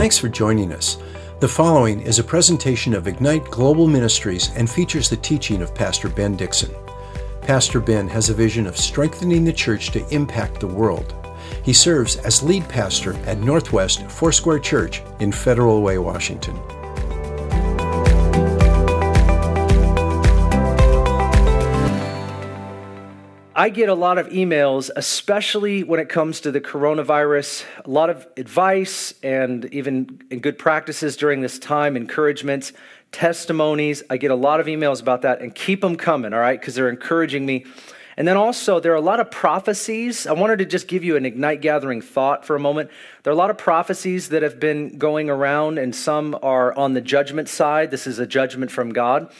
Thanks for joining us. The following is a presentation of Ignite Global Ministries and features the teaching of Pastor Ben Dixon. Pastor Ben has a vision of strengthening the church to impact the world. He serves as lead pastor at Northwest Foursquare Church in Federal Way, Washington. I get a lot of emails, especially when it comes to the coronavirus, a lot of advice and even good practices during this time, encouragements, testimonies. I get a lot of emails about that and keep them coming, all right, because they're encouraging me. And then also, there are a lot of prophecies. I wanted to just give you an Ignite Gathering thought for a moment. There are a lot of prophecies that have been going around, and some are on the judgment side. This is a judgment from God.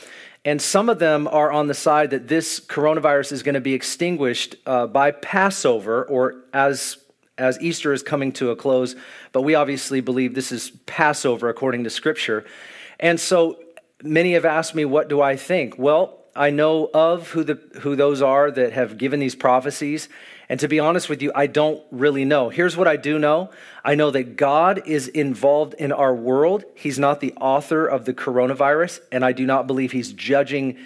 And some of them are on the side that this coronavirus is going to be extinguished uh, by Passover or as, as Easter is coming to a close. But we obviously believe this is Passover according to Scripture. And so many have asked me, what do I think? Well, I know of who, the, who those are that have given these prophecies. And to be honest with you, I don't really know. Here's what I do know I know that God is involved in our world. He's not the author of the coronavirus, and I do not believe He's judging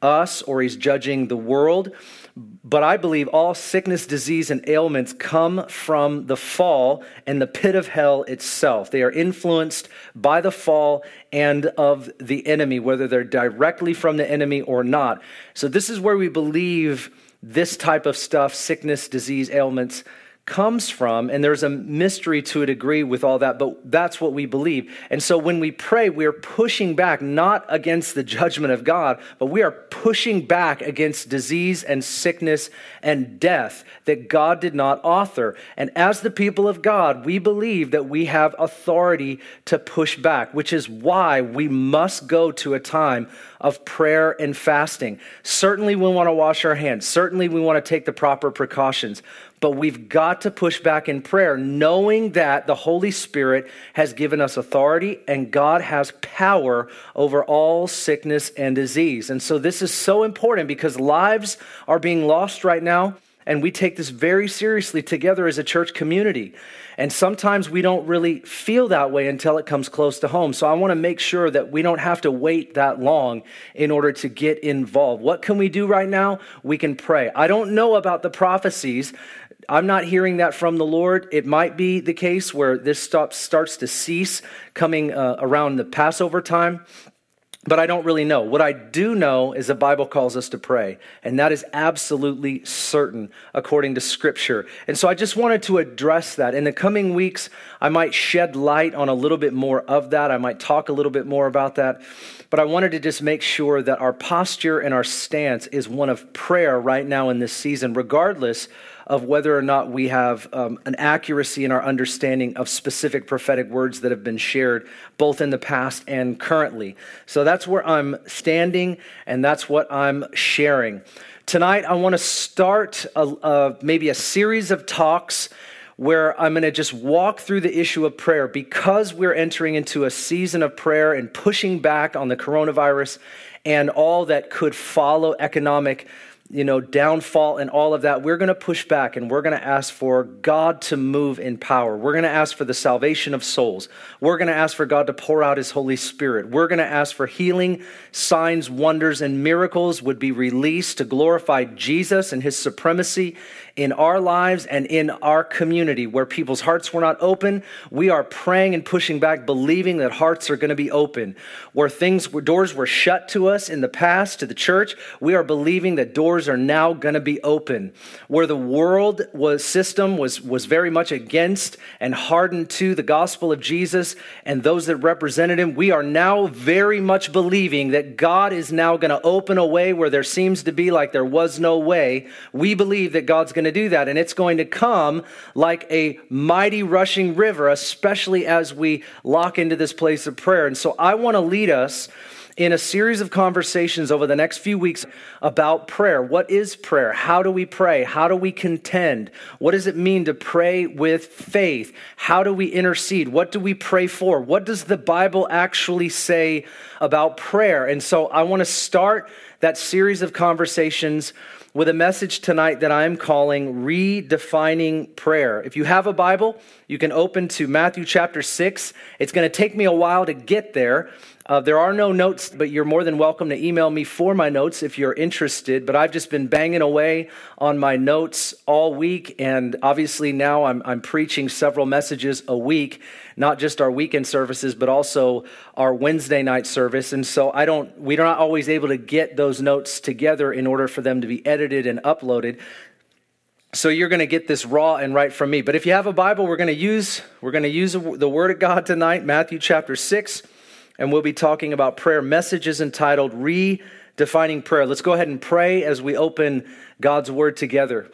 us or He's judging the world. But I believe all sickness, disease, and ailments come from the fall and the pit of hell itself. They are influenced by the fall and of the enemy, whether they're directly from the enemy or not. So, this is where we believe this type of stuff, sickness, disease, ailments, comes from, and there's a mystery to a degree with all that, but that's what we believe. And so when we pray, we're pushing back not against the judgment of God, but we are pushing back against disease and sickness and death that God did not author. And as the people of God, we believe that we have authority to push back, which is why we must go to a time of prayer and fasting. Certainly, we want to wash our hands. Certainly, we want to take the proper precautions. But we've got to push back in prayer, knowing that the Holy Spirit has given us authority and God has power over all sickness and disease. And so this is so important because lives are being lost right now. And we take this very seriously together as a church community. And sometimes we don't really feel that way until it comes close to home. So I want to make sure that we don't have to wait that long in order to get involved. What can we do right now? We can pray. I don't know about the prophecies I'm not hearing that from the Lord. It might be the case where this stop, starts to cease coming uh, around the Passover time, but I don't really know. What I do know is the Bible calls us to pray, and that is absolutely certain according to Scripture. And so I just wanted to address that. In the coming weeks, I might shed light on a little bit more of that. I might talk a little bit more about that. But I wanted to just make sure that our posture and our stance is one of prayer right now in this season, regardless of whether or not we have um, an accuracy in our understanding of specific prophetic words that have been shared both in the past and currently. So that's where I'm standing, and that's what I'm sharing. Tonight, I want to start a, a, maybe a series of talks where I'm going to just walk through the issue of prayer because we're entering into a season of prayer and pushing back on the coronavirus and all that could follow economic you know, downfall and all of that, we're going to push back and we're going to ask for God to move in power. We're going to ask for the salvation of souls. We're going to ask for God to pour out his Holy Spirit. We're going to ask for healing, signs, wonders, and miracles would be released to glorify Jesus and his supremacy in our lives and in our community where people's hearts were not open. We are praying and pushing back, believing that hearts are going to be open. Where things, doors were shut to us in the past to the church, we are believing that doors are now going to be open. Where the world was system was was very much against and hardened to the gospel of Jesus and those that represented him, we are now very much believing that God is now going to open a way where there seems to be like there was no way. We believe that God's going to do that, and it's going to come like a mighty rushing river, especially as we lock into this place of prayer. And so I want to lead us in a series of conversations over the next few weeks about prayer. What is prayer? How do we pray? How do we contend? What does it mean to pray with faith? How do we intercede? What do we pray for? What does the Bible actually say about prayer? And so I want to start that series of conversations with a message tonight that I'm calling Redefining Prayer. If you have a Bible, you can open to Matthew chapter 6. It's going to take me a while to get there. Uh, there are no notes, but you're more than welcome to email me for my notes if you're interested. But I've just been banging away on my notes all week, and obviously now I'm, I'm preaching several messages a week, not just our weekend services, but also our Wednesday night service. And so I don't, we're not always able to get those notes together in order for them to be edited and uploaded. So you're going to get this raw and right from me. But if you have a Bible, we're going to use we're going to use the Word of God tonight, Matthew chapter six and we'll be talking about prayer. Messages entitled Redefining Prayer. Let's go ahead and pray as we open God's Word together.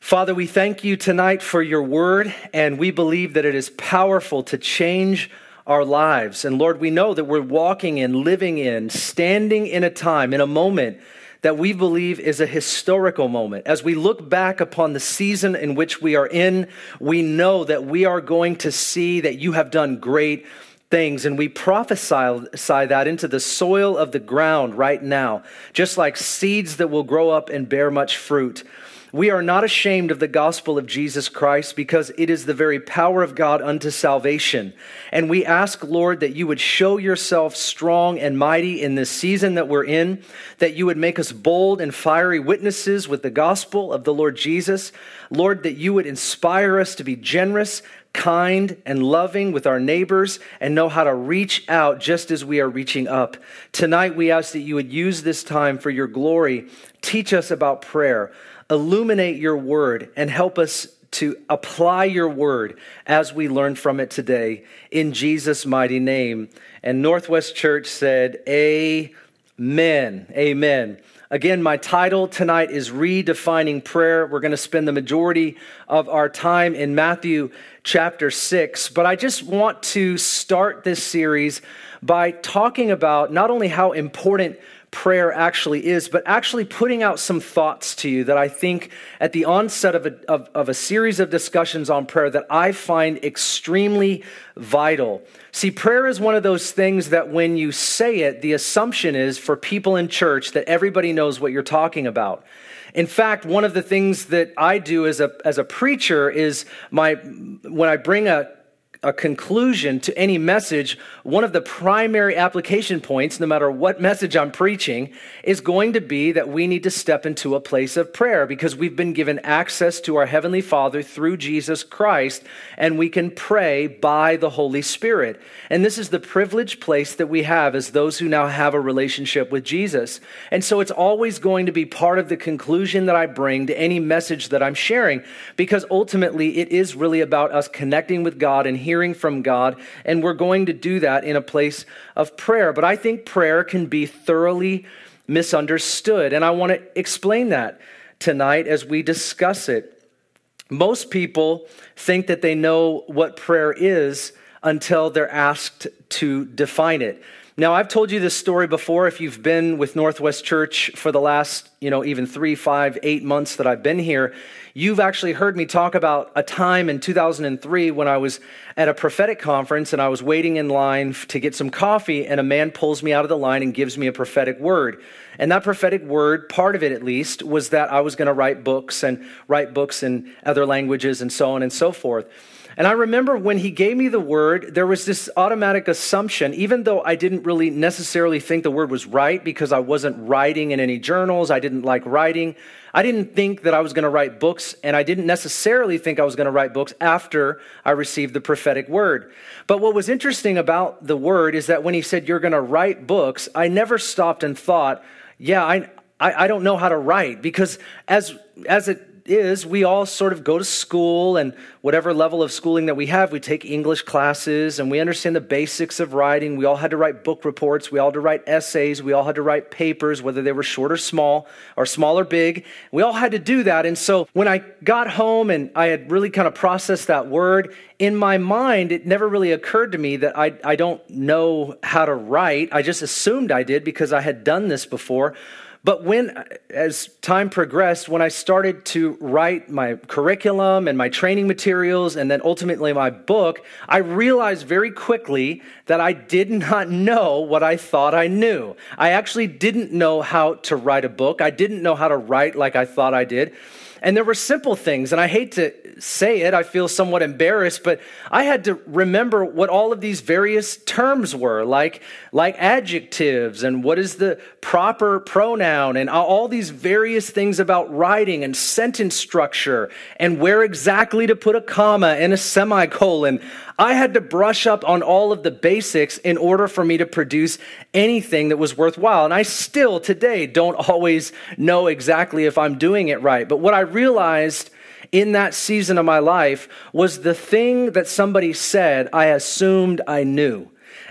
Father, we thank you tonight for your Word, and we believe that it is powerful to change our lives. And Lord, we know that we're walking in, living in, standing in a time, in a moment that we believe is a historical moment. As we look back upon the season in which we are in, we know that we are going to see that you have done great things, and we prophesy that into the soil of the ground right now, just like seeds that will grow up and bear much fruit. We are not ashamed of the gospel of Jesus Christ because it is the very power of God unto salvation. And we ask, Lord, that you would show yourself strong and mighty in this season that we're in, that you would make us bold and fiery witnesses with the gospel of the Lord Jesus. Lord, that you would inspire us to be generous, kind, and loving with our neighbors and know how to reach out just as we are reaching up. Tonight, we ask that you would use this time for your glory. Teach us about prayer illuminate your word and help us to apply your word as we learn from it today in Jesus' mighty name. And Northwest Church said, Amen. Amen. Again, my title tonight is Redefining Prayer. We're going to spend the majority of our time in Matthew chapter 6. But I just want to start this series by talking about not only how important prayer actually is, but actually putting out some thoughts to you that I think at the onset of a, of, of, a series of discussions on prayer that I find extremely vital. See, prayer is one of those things that when you say it, the assumption is for people in church that everybody knows what you're talking about. In fact, one of the things that I do as a, as a preacher is my, when I bring a a conclusion to any message, one of the primary application points, no matter what message I'm preaching, is going to be that we need to step into a place of prayer because we've been given access to our Heavenly Father through Jesus Christ, and we can pray by the Holy Spirit. And this is the privileged place that we have as those who now have a relationship with Jesus. And so it's always going to be part of the conclusion that I bring to any message that I'm sharing because ultimately it is really about us connecting with God and hearing from God, and we're going to do that in a place of prayer. But I think prayer can be thoroughly misunderstood, and I want to explain that tonight as we discuss it. Most people think that they know what prayer is until they're asked to define it. Now, I've told you this story before. If you've been with Northwest Church for the last, you know, even three, five, eight months that I've been here, you've actually heard me talk about a time in 2003 when I was at a prophetic conference and I was waiting in line to get some coffee, and a man pulls me out of the line and gives me a prophetic word. And that prophetic word, part of it at least, was that I was going to write books and write books in other languages and so on and so forth. And I remember when he gave me the word, there was this automatic assumption, even though I didn't really necessarily think the word was right because I wasn't writing in any journals, I didn't like writing. I didn't think that I was going to write books, and I didn't necessarily think I was going to write books after I received the prophetic word. But what was interesting about the word is that when he said, You're going to write books, I never stopped and thought, Yeah, I, I, I don't know how to write because as, as it is we all sort of go to school and whatever level of schooling that we have, we take English classes and we understand the basics of writing. We all had to write book reports, we all had to write essays, we all had to write papers, whether they were short or small, or small or big. We all had to do that. And so when I got home and I had really kind of processed that word, in my mind, it never really occurred to me that I, I don't know how to write. I just assumed I did because I had done this before. But when, as time progressed, when I started to write my curriculum and my training materials and then ultimately my book, I realized very quickly that I did not know what I thought I knew. I actually didn't know how to write a book. I didn't know how to write like I thought I did. And there were simple things, and I hate to say it, I feel somewhat embarrassed, but I had to remember what all of these various terms were, like, like adjectives and what is the proper pronoun, and all these various things about writing and sentence structure, and where exactly to put a comma and a semicolon. I had to brush up on all of the basics in order for me to produce anything that was worthwhile. And I still today don't always know exactly if I'm doing it right. But what I realized in that season of my life was the thing that somebody said I assumed I knew.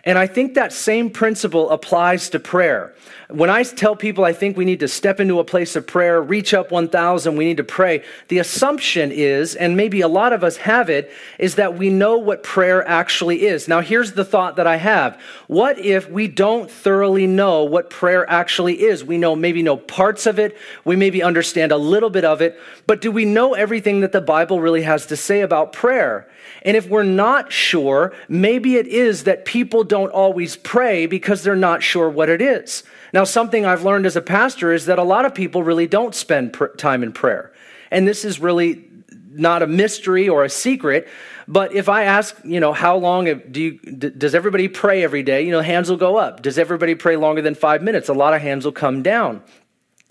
And I think that same principle applies to prayer. When I tell people I think we need to step into a place of prayer, reach up 1,000, we need to pray, the assumption is, and maybe a lot of us have it, is that we know what prayer actually is. Now, here's the thought that I have. What if we don't thoroughly know what prayer actually is? We know maybe know parts of it, we maybe understand a little bit of it, but do we know everything that the Bible really has to say about prayer? And if we're not sure, maybe it is that people don't always pray because they're not sure what it is. Now, something I've learned as a pastor is that a lot of people really don't spend pr- time in prayer. And this is really not a mystery or a secret. But if I ask, you know, how long do you, does everybody pray every day? You know, hands will go up. Does everybody pray longer than five minutes? A lot of hands will come down.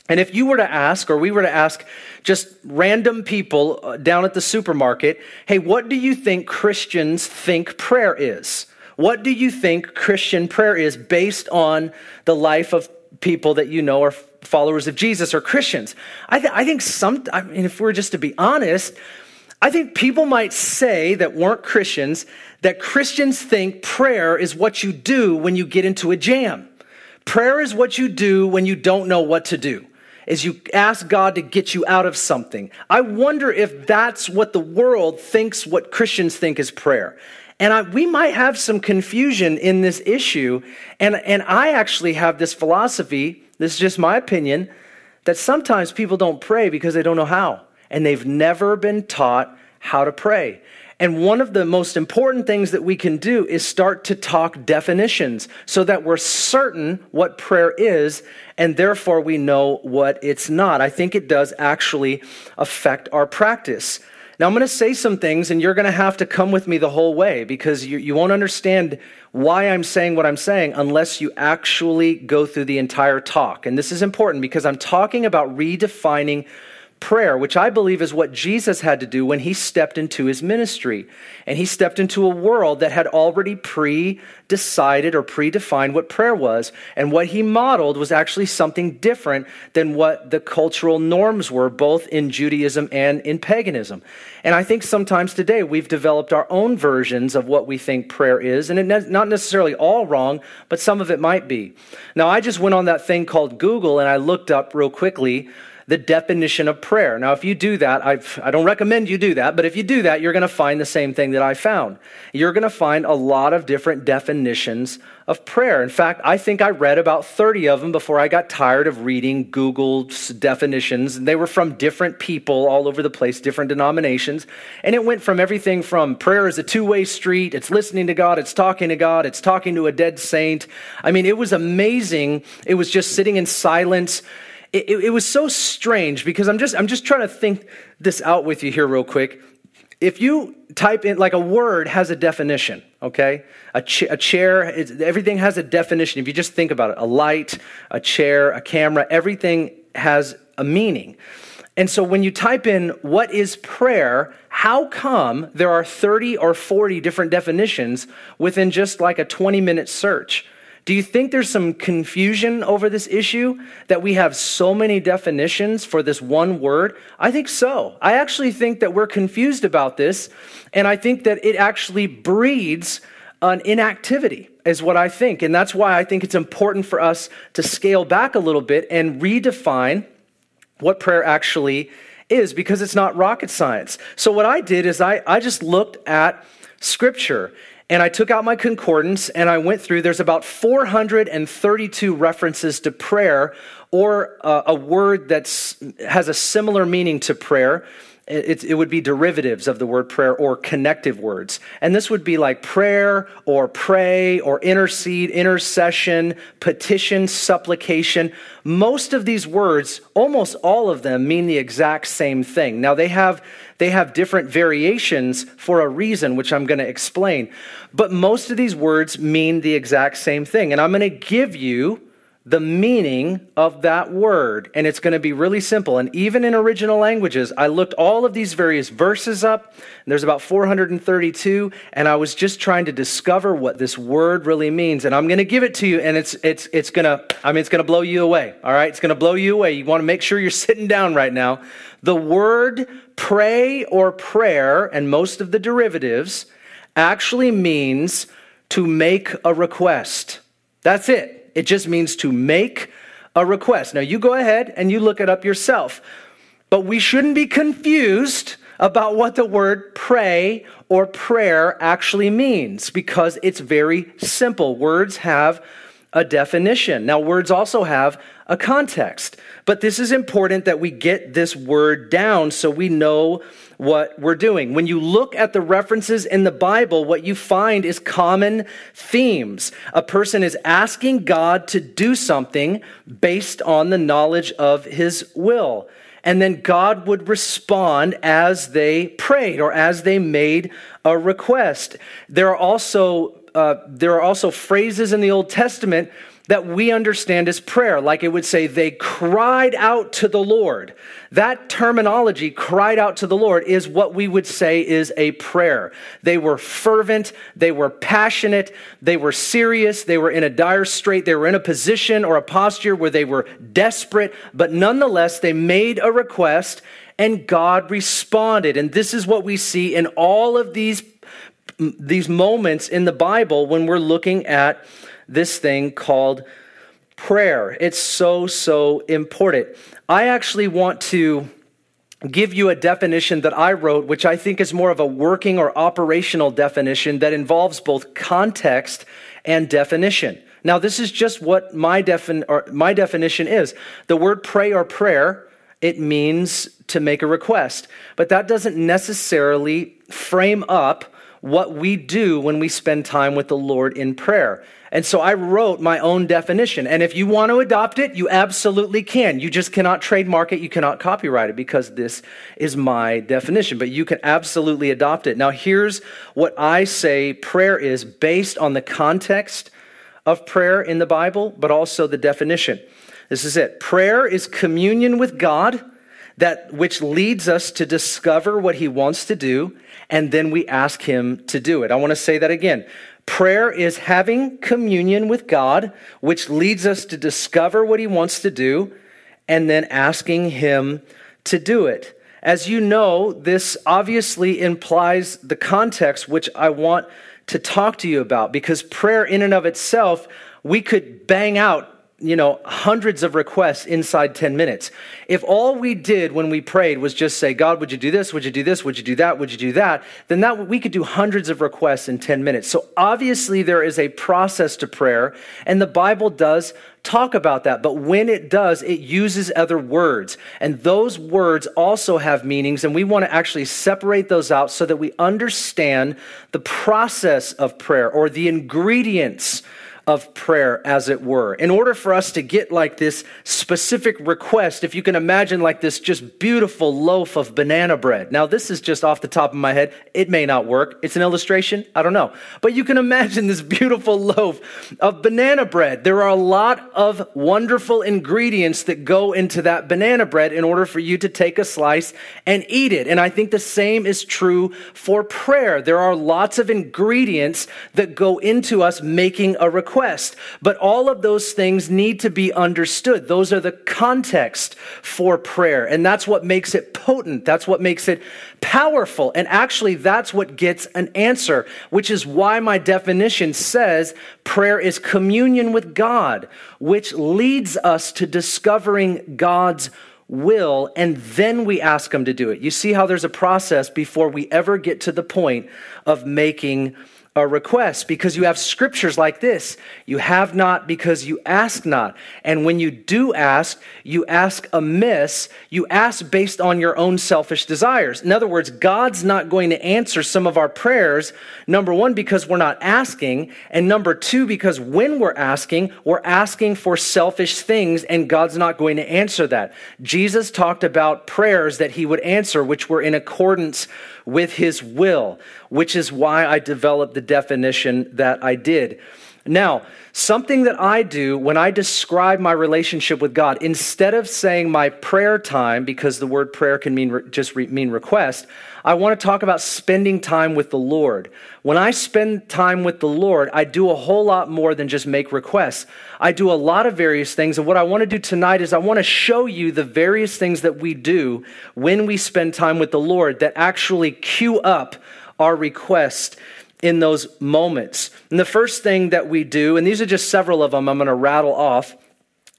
And if you were to ask, or we were to ask just random people uh, down at the supermarket, hey, what do you think Christians think prayer is? What do you think Christian prayer is based on the life of people that you know are followers of Jesus or Christians? I, th- I think some, I mean, if we're just to be honest, I think people might say that weren't Christians that Christians think prayer is what you do when you get into a jam. Prayer is what you do when you don't know what to do is you ask God to get you out of something. I wonder if that's what the world thinks what Christians think is prayer. And I, we might have some confusion in this issue. And, and I actually have this philosophy, this is just my opinion, that sometimes people don't pray because they don't know how. And they've never been taught how to pray. And one of the most important things that we can do is start to talk definitions so that we're certain what prayer is and therefore we know what it's not. I think it does actually affect our practice. Now, I'm going to say some things, and you're going to have to come with me the whole way because you, you won't understand why I'm saying what I'm saying unless you actually go through the entire talk. And this is important because I'm talking about redefining prayer, which I believe is what Jesus had to do when he stepped into his ministry. And he stepped into a world that had already pre decided or predefined what prayer was. And what he modeled was actually something different than what the cultural norms were, both in Judaism and in paganism. And I think sometimes today we've developed our own versions of what we think prayer is, and it's not necessarily all wrong, but some of it might be. Now, I just went on that thing called Google and I looked up real quickly the definition of prayer. Now, if you do that, I've, I do not recommend you do that, but if you do that, you're going to find the same thing that I found. You're going to find a lot of different definitions of prayer. In fact, I think I read about 30 of them before I got tired of reading Google's definitions. And they were from different people all over the place, different denominations. And it went from everything from prayer is a two way street, it's listening to God, it's talking to God, it's talking to a dead saint. I mean, it was amazing. It was just sitting in silence it, it, was so strange because I'm just, I'm just trying to think this out with you here real quick. If you type in, like a word has a definition, okay? A, ch- a chair, everything has a definition. If you just think about it, a light, a chair, a camera, everything has a meaning. And so when you type in what is prayer, how come there are 30 or 40 different definitions within just like a 20 minute search? Do you think there's some confusion over this issue that we have so many definitions for this one word? I think so. I actually think that we're confused about this, and I think that it actually breeds an inactivity, is what I think. And that's why I think it's important for us to scale back a little bit and redefine what prayer actually is, because it's not rocket science. So, what I did is I, I just looked at scripture And I took out my concordance and I went through. There's about 432 references to prayer or uh, a word that has a similar meaning to prayer it, it, would be derivatives of the word prayer or connective words. And this would be like prayer or pray or intercede, intercession, petition, supplication. Most of these words, almost all of them, mean the exact same thing. Now, they have, they have different variations for a reason, which I'm going to explain. But most of these words mean the exact same thing. And I'm going to give you the meaning of that word. And it's going to be really simple. And even in original languages, I looked all of these various verses up. there's about 432. And I was just trying to discover what this word really means. And I'm going to give it to you. And it's, it's, it's going to, I mean, it's going to blow you away. All right. It's going to blow you away. You want to make sure you're sitting down right now. The word pray or prayer and most of the derivatives actually means to make a request. That's it. It just means to make a request. Now, you go ahead and you look it up yourself. But we shouldn't be confused about what the word pray or prayer actually means because it's very simple. Words have a definition. Now, words also have a context, but this is important that we get this word down so we know what we're doing. When you look at the references in the Bible, what you find is common themes. A person is asking God to do something based on the knowledge of his will. And then God would respond as they prayed or as they made a request. There are also, uh, there are also phrases in the Old Testament that we understand as prayer. Like it would say, they cried out to the Lord. That terminology, cried out to the Lord, is what we would say is a prayer. They were fervent, they were passionate, they were serious, they were in a dire strait, they were in a position or a posture where they were desperate, but nonetheless, they made a request and God responded. And this is what we see in all of these, these moments in the Bible when we're looking at this thing called prayer. It's so, so important. I actually want to give you a definition that I wrote, which I think is more of a working or operational definition that involves both context and definition. Now, this is just what my, defin- my definition is. The word pray or prayer, it means to make a request, but that doesn't necessarily frame up what we do when we spend time with the Lord in prayer. And so I wrote my own definition. And if you want to adopt it, you absolutely can. You just cannot trademark it, you cannot copyright it because this is my definition. But you can absolutely adopt it. Now, here's what I say prayer is based on the context of prayer in the Bible, but also the definition. This is it. Prayer is communion with God that which leads us to discover what he wants to do and then we ask him to do it. I want to say that again. Prayer is having communion with God, which leads us to discover what He wants to do and then asking Him to do it. As you know, this obviously implies the context which I want to talk to you about because prayer, in and of itself, we could bang out you know, hundreds of requests inside 10 minutes. If all we did when we prayed was just say, God, would you do this? Would you do this? Would you do that? Would you do that? Then that we could do hundreds of requests in 10 minutes. So obviously there is a process to prayer, and the Bible does talk about that. But when it does, it uses other words. And those words also have meanings, and we want to actually separate those out so that we understand the process of prayer or the ingredients of prayer, as it were. In order for us to get like this specific request, if you can imagine like this just beautiful loaf of banana bread. Now, this is just off the top of my head. It may not work. It's an illustration. I don't know. But you can imagine this beautiful loaf of banana bread. There are a lot of wonderful ingredients that go into that banana bread in order for you to take a slice and eat it. And I think the same is true for prayer. There are lots of ingredients that go into us making a request But all of those things need to be understood. Those are the context for prayer. And that's what makes it potent. That's what makes it powerful. And actually, that's what gets an answer, which is why my definition says prayer is communion with God, which leads us to discovering God's will, and then we ask Him to do it. You see how there's a process before we ever get to the point of making a request because you have scriptures like this. You have not because you ask not. And when you do ask, you ask amiss. You ask based on your own selfish desires. In other words, God's not going to answer some of our prayers, number one, because we're not asking. And number two, because when we're asking, we're asking for selfish things and God's not going to answer that. Jesus talked about prayers that he would answer, which were in accordance with his will, which is why I developed the definition that I did. Now, something that I do when I describe my relationship with God, instead of saying my prayer time, because the word prayer can mean just re- mean request, I want to talk about spending time with the Lord. When I spend time with the Lord, I do a whole lot more than just make requests. I do a lot of various things. And what I want to do tonight is I want to show you the various things that we do when we spend time with the Lord that actually cue up our request in those moments. And the first thing that we do, and these are just several of them I'm going to rattle off,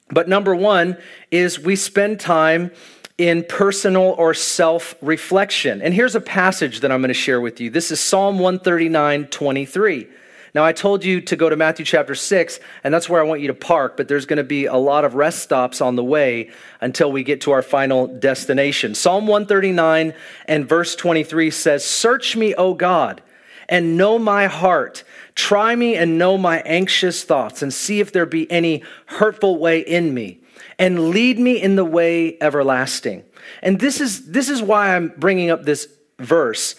but number one is we spend time in personal or self reflection. And here's a passage that I'm going to share with you. This is Psalm 139 23. Now, I told you to go to Matthew chapter 6, and that's where I want you to park, but there's going to be a lot of rest stops on the way until we get to our final destination. Psalm 139 and verse 23 says, Search me, O God and know my heart. Try me and know my anxious thoughts, and see if there be any hurtful way in me, and lead me in the way everlasting. And this is, this is why I'm bringing up this verse.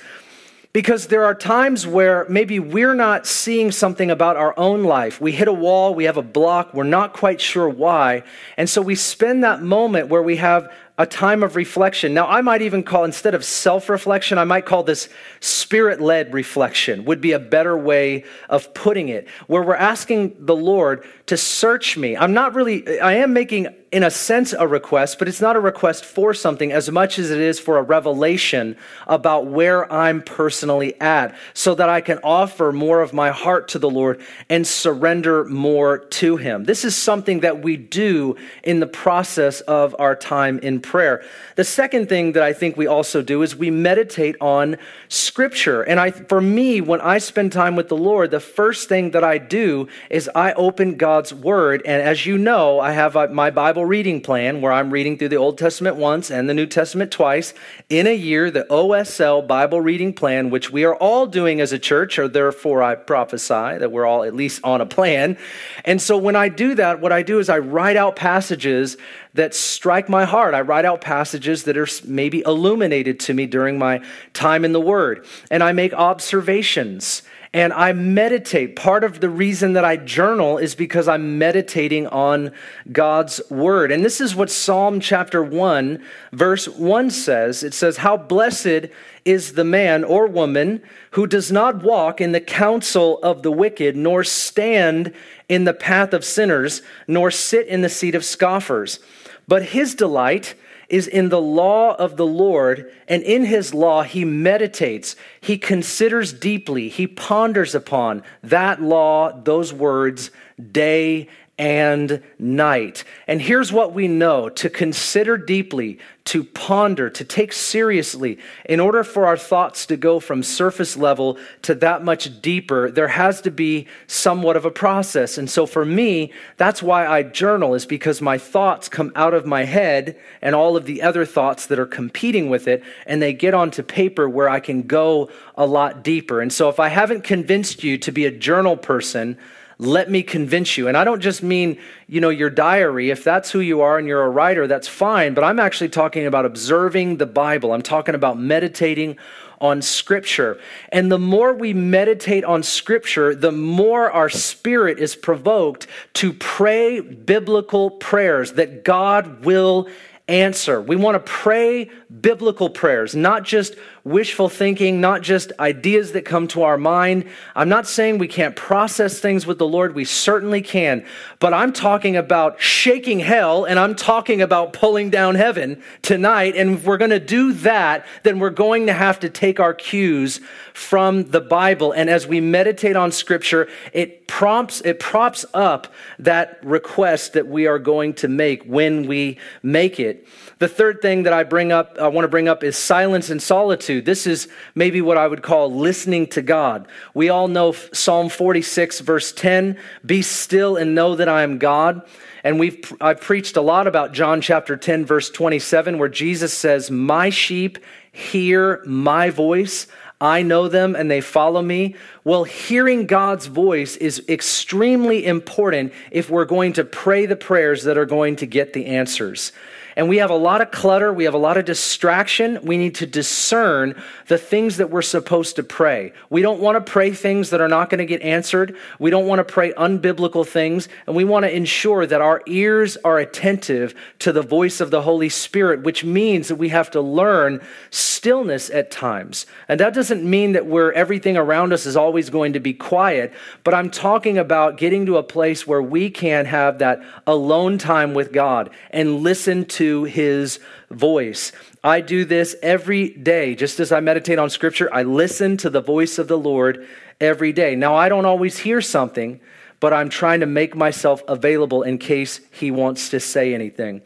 Because there are times where maybe we're not seeing something about our own life. We hit a wall, we have a block, we're not quite sure why. And so we spend that moment where we have a time of reflection. Now, I might even call, instead of self reflection, I might call this spirit led reflection, would be a better way of putting it, where we're asking the Lord to search me. I'm not really, I am making, in a sense, a request, but it's not a request for something as much as it is for a revelation about where I'm personally at, so that I can offer more of my heart to the Lord and surrender more to Him. This is something that we do in the process of our time in prayer. The second thing that I think we also do is we meditate on Scripture. And I, for me, when I spend time with the Lord, the first thing that I do is I open God's Word. And as you know, I have my Bible reading plan where I'm reading through the Old Testament once and the New Testament twice in a year, the OSL Bible reading plan, which we are all doing as a church, or therefore I prophesy that we're all at least on a plan. And so when I do that, what I do is I write out passages that strike my heart. I write out passages that are maybe illuminated to me during my time in the Word, and I make observations and I meditate. Part of the reason that I journal is because I'm meditating on God's word. And this is what Psalm chapter 1, verse 1 says. It says, How blessed is the man or woman who does not walk in the counsel of the wicked, nor stand in the path of sinners, nor sit in the seat of scoffers. But his delight is in the law of the Lord, and in his law he meditates, he considers deeply, he ponders upon that law, those words, day and night. And here's what we know to consider deeply, to ponder, to take seriously. In order for our thoughts to go from surface level to that much deeper, there has to be somewhat of a process. And so for me, that's why I journal, is because my thoughts come out of my head and all of the other thoughts that are competing with it, and they get onto paper where I can go a lot deeper. And so if I haven't convinced you to be a journal person, let me convince you. And I don't just mean, you know, your diary. If that's who you are and you're a writer, that's fine. But I'm actually talking about observing the Bible. I'm talking about meditating on Scripture. And the more we meditate on Scripture, the more our spirit is provoked to pray biblical prayers that God will answer. We want to pray biblical prayers, not just wishful thinking, not just ideas that come to our mind. I'm not saying we can't process things with the Lord. We certainly can. But I'm talking about shaking hell and I'm talking about pulling down heaven tonight. And if we're going to do that, then we're going to have to take our cues from the Bible. And as we meditate on scripture, it prompts, it props up that request that we are going to make when we make it. The third thing that I bring up, I want to bring up is silence and solitude. This is maybe what I would call listening to God. We all know Psalm 46, verse 10 Be still and know that I am God. And we've, I've preached a lot about John chapter 10, verse 27, where Jesus says, My sheep hear my voice. I know them and they follow me. Well, hearing God's voice is extremely important if we're going to pray the prayers that are going to get the answers and we have a lot of clutter, we have a lot of distraction. We need to discern the things that we're supposed to pray. We don't want to pray things that are not going to get answered. We don't want to pray unbiblical things, and we want to ensure that our ears are attentive to the voice of the Holy Spirit, which means that we have to learn stillness at times. And that doesn't mean that where everything around us is always going to be quiet, but I'm talking about getting to a place where we can have that alone time with God and listen to his voice. I do this every day. Just as I meditate on scripture, I listen to the voice of the Lord every day. Now, I don't always hear something, but I'm trying to make myself available in case he wants to say anything.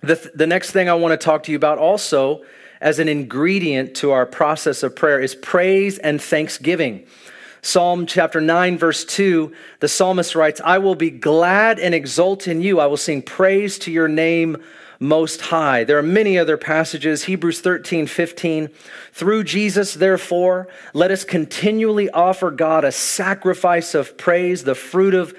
The, th- the next thing I want to talk to you about also as an ingredient to our process of prayer is praise and thanksgiving. Psalm chapter 9, verse 2, the psalmist writes, I will be glad and exult in you. I will sing praise to your name most high. There are many other passages. Hebrews 13, 15. Through Jesus, therefore, let us continually offer God a sacrifice of praise, the fruit of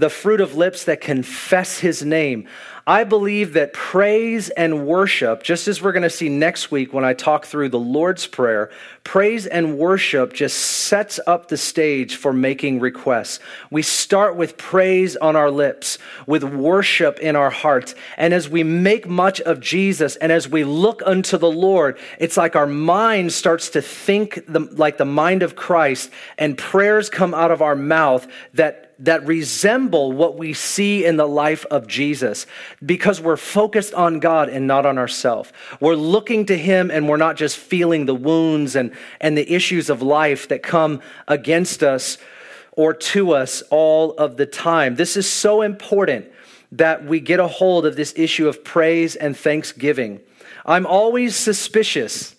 the fruit of lips that confess his name. I believe that praise and worship, just as we're going to see next week when I talk through the Lord's Prayer, praise and worship just sets up the stage for making requests. We start with praise on our lips, with worship in our hearts. And as we make much of Jesus and as we look unto the Lord, it's like our mind starts to think the, like the mind of Christ, and prayers come out of our mouth that that resemble what we see in the life of Jesus because we're focused on God and not on ourselves. We're looking to Him and we're not just feeling the wounds and, and the issues of life that come against us or to us all of the time. This is so important that we get a hold of this issue of praise and thanksgiving. I'm always suspicious.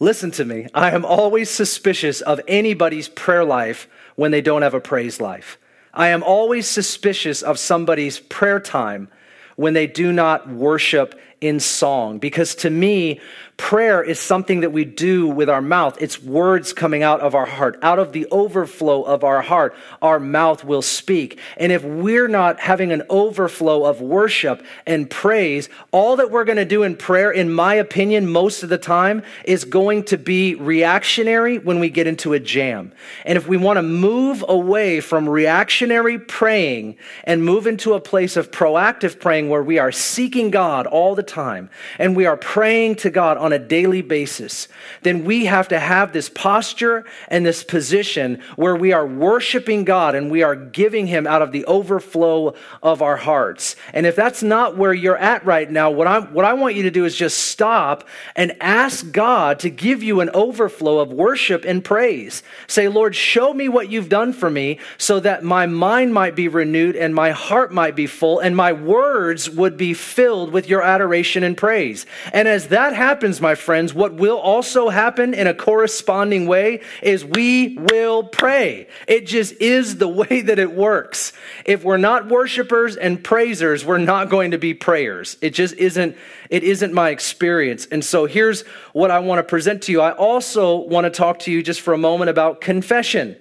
Listen to me. I am always suspicious of anybody's prayer life when they don't have a praise life. I am always suspicious of somebody's prayer time when they do not worship in song. Because to me, prayer is something that we do with our mouth. It's words coming out of our heart. Out of the overflow of our heart, our mouth will speak. And if we're not having an overflow of worship and praise, all that we're going to do in prayer, in my opinion, most of the time, is going to be reactionary when we get into a jam. And if we want to move away from reactionary praying and move into a place of proactive praying where we are seeking God all the time and we are praying to God on a daily basis, then we have to have this posture and this position where we are worshiping God and we are giving Him out of the overflow of our hearts. And if that's not where you're at right now, what, i what I want you to do is just stop and ask God to give you an overflow of worship and praise. Say, Lord, show me what you've done for me so that my mind might be renewed and my heart might be full and my words would be filled with your adoration and praise. And as that happens, my friends, what will also happen in a corresponding way is we will pray. It just is the way that it works. If we're not worshipers and praisers, we're not going to be prayers. It just isn't it isn't my experience. And so here's what I want to present to you. I also want to talk to you just for a moment about confession.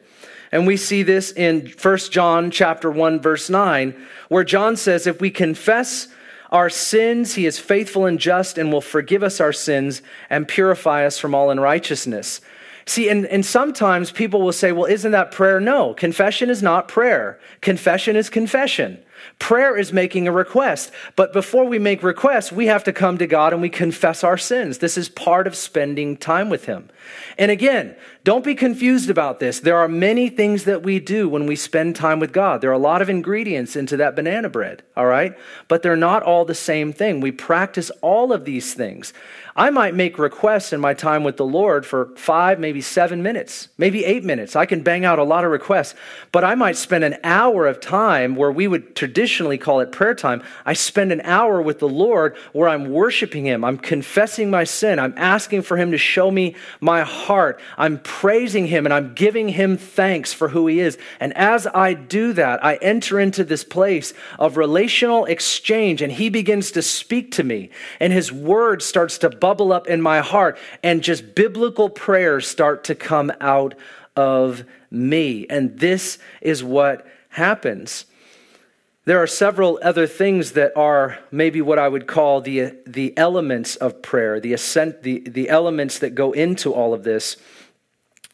And we see this in 1 John chapter 1 verse 9 where John says if we confess our sins, he is faithful and just and will forgive us our sins and purify us from all unrighteousness. See, and, and sometimes people will say, well, isn't that prayer? No, confession is not prayer. Confession is confession. Prayer is making a request. But before we make requests, we have to come to God and we confess our sins. This is part of spending time with Him. And again, don't be confused about this. There are many things that we do when we spend time with God. There are a lot of ingredients into that banana bread, all right? But they're not all the same thing. We practice all of these things. I might make requests in my time with the Lord for five, maybe seven minutes, maybe eight minutes. I can bang out a lot of requests, but I might spend an hour of time where we would traditionally call it prayer time, I spend an hour with the Lord where I'm worshiping Him. I'm confessing my sin. I'm asking for Him to show me my heart. I'm praising Him and I'm giving Him thanks for who He is. And as I do that, I enter into this place of relational exchange and He begins to speak to me. And His word starts to bubble up in my heart and just biblical prayers start to come out of me. And this is what happens. There are several other things that are maybe what I would call the, the elements of prayer, the, ascent, the, the elements that go into all of this.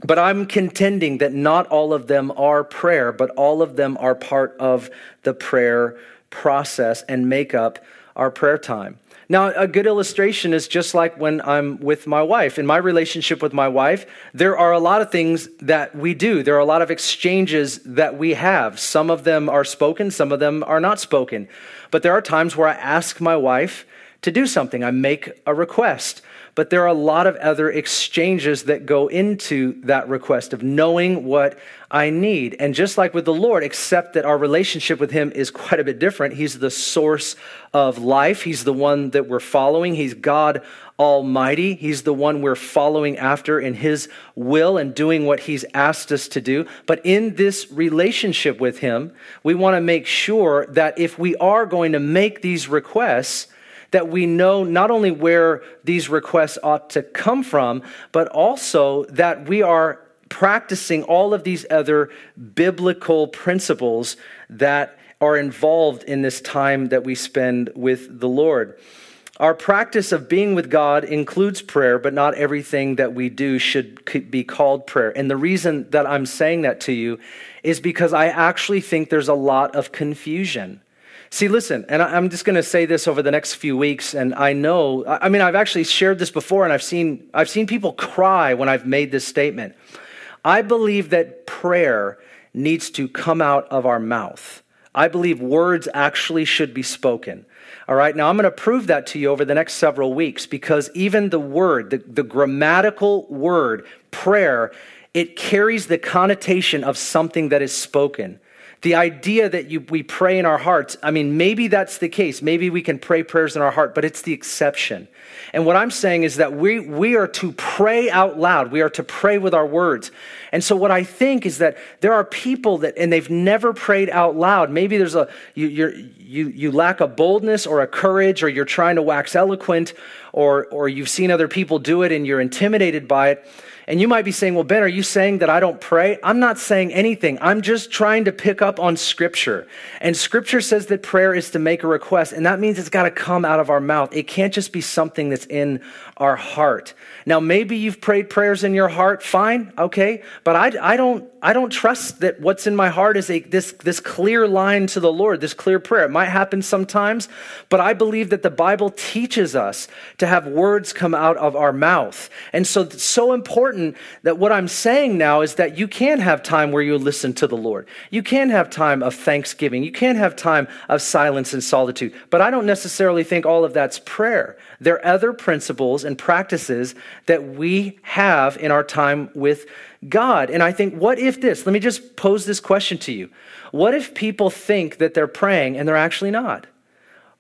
But I'm contending that not all of them are prayer, but all of them are part of the prayer process and make up our prayer time. Now, a good illustration is just like when I'm with my wife. In my relationship with my wife, there are a lot of things that we do. There are a lot of exchanges that we have. Some of them are spoken, some of them are not spoken. But there are times where I ask my wife to do something, I make a request. But there are a lot of other exchanges that go into that request of knowing what I need. And just like with the Lord, except that our relationship with Him is quite a bit different. He's the source of life, He's the one that we're following. He's God Almighty. He's the one we're following after in His will and doing what He's asked us to do. But in this relationship with Him, we want to make sure that if we are going to make these requests, that we know not only where these requests ought to come from, but also that we are practicing all of these other biblical principles that are involved in this time that we spend with the Lord. Our practice of being with God includes prayer, but not everything that we do should be called prayer. And the reason that I'm saying that to you is because I actually think there's a lot of confusion See, listen, and I'm just going to say this over the next few weeks, and I know, I mean, I've actually shared this before, and I've seen, I've seen people cry when I've made this statement. I believe that prayer needs to come out of our mouth. I believe words actually should be spoken. All right, now I'm going to prove that to you over the next several weeks because even the word, the, the grammatical word, prayer, it carries the connotation of something that is spoken. The idea that you, we pray in our hearts, I mean, maybe that's the case. Maybe we can pray prayers in our heart, but it's the exception. And what I'm saying is that we, we are to pray out loud. We are to pray with our words. And so what I think is that there are people that, and they've never prayed out loud. Maybe there's a, you, you, you lack a boldness or a courage, or you're trying to wax eloquent, or, or you've seen other people do it and you're intimidated by it. And you might be saying, well, Ben, are you saying that I don't pray? I'm not saying anything. I'm just trying to pick up on Scripture. And Scripture says that prayer is to make a request, and that means it's got to come out of our mouth. It can't just be something that's in our heart. Now, maybe you've prayed prayers in your heart, fine, okay, but I, I, don't, I don't trust that what's in my heart is a, this, this clear line to the Lord, this clear prayer. It might happen sometimes, but I believe that the Bible teaches us to have words come out of our mouth. And so it's so important that what I'm saying now is that you can have time where you listen to the Lord. You can have time of thanksgiving. You can have time of silence and solitude. But I don't necessarily think all of that's prayer. There are other principles and practices that we have in our time with God. And I think, what if this? Let me just pose this question to you. What if people think that they're praying and they're actually not?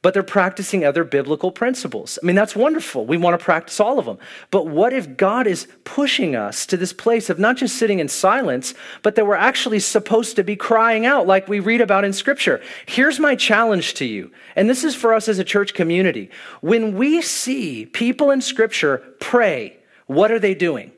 But they're practicing other biblical principles. I mean, that's wonderful. We want to practice all of them. But what if God is pushing us to this place of not just sitting in silence, but that we're actually supposed to be crying out like we read about in Scripture? Here's my challenge to you, and this is for us as a church community. When we see people in Scripture pray, what are they doing?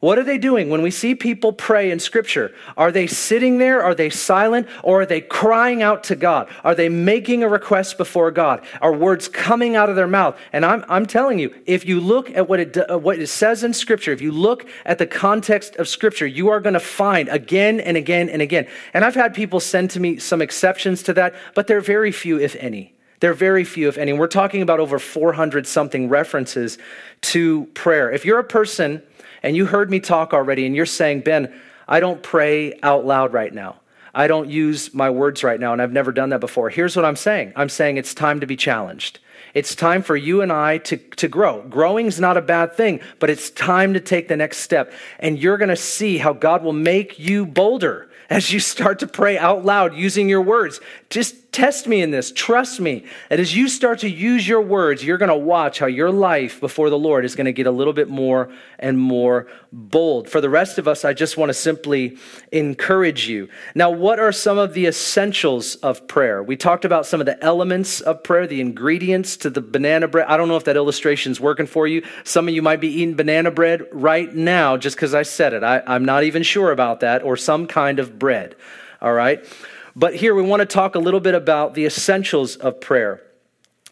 What are they doing when we see people pray in Scripture? Are they sitting there? Are they silent? Or are they crying out to God? Are they making a request before God? Are words coming out of their mouth? And I'm, I'm telling you, if you look at what it, uh, what it says in Scripture, if you look at the context of Scripture, you are going to find again and again and again. And I've had people send to me some exceptions to that, but they're very few, if any. There are very few, if any. We're talking about over 400 something references to prayer. If you're a person and you heard me talk already, and you're saying, Ben, I don't pray out loud right now. I don't use my words right now, and I've never done that before. Here's what I'm saying I'm saying it's time to be challenged. It's time for you and I to, to grow. Growing's not a bad thing, but it's time to take the next step. And you're going to see how God will make you bolder as you start to pray out loud using your words. Just test me in this. Trust me. And as you start to use your words, you're going to watch how your life before the Lord is going to get a little bit more and more bold. For the rest of us, I just want to simply encourage you. Now, what are some of the essentials of prayer? We talked about some of the elements of prayer, the ingredients to the banana bread. I don't know if that illustration is working for you. Some of you might be eating banana bread right now just because I said it. I, I'm not even sure about that, or some kind of bread. All right? But here we want to talk a little bit about the essentials of prayer.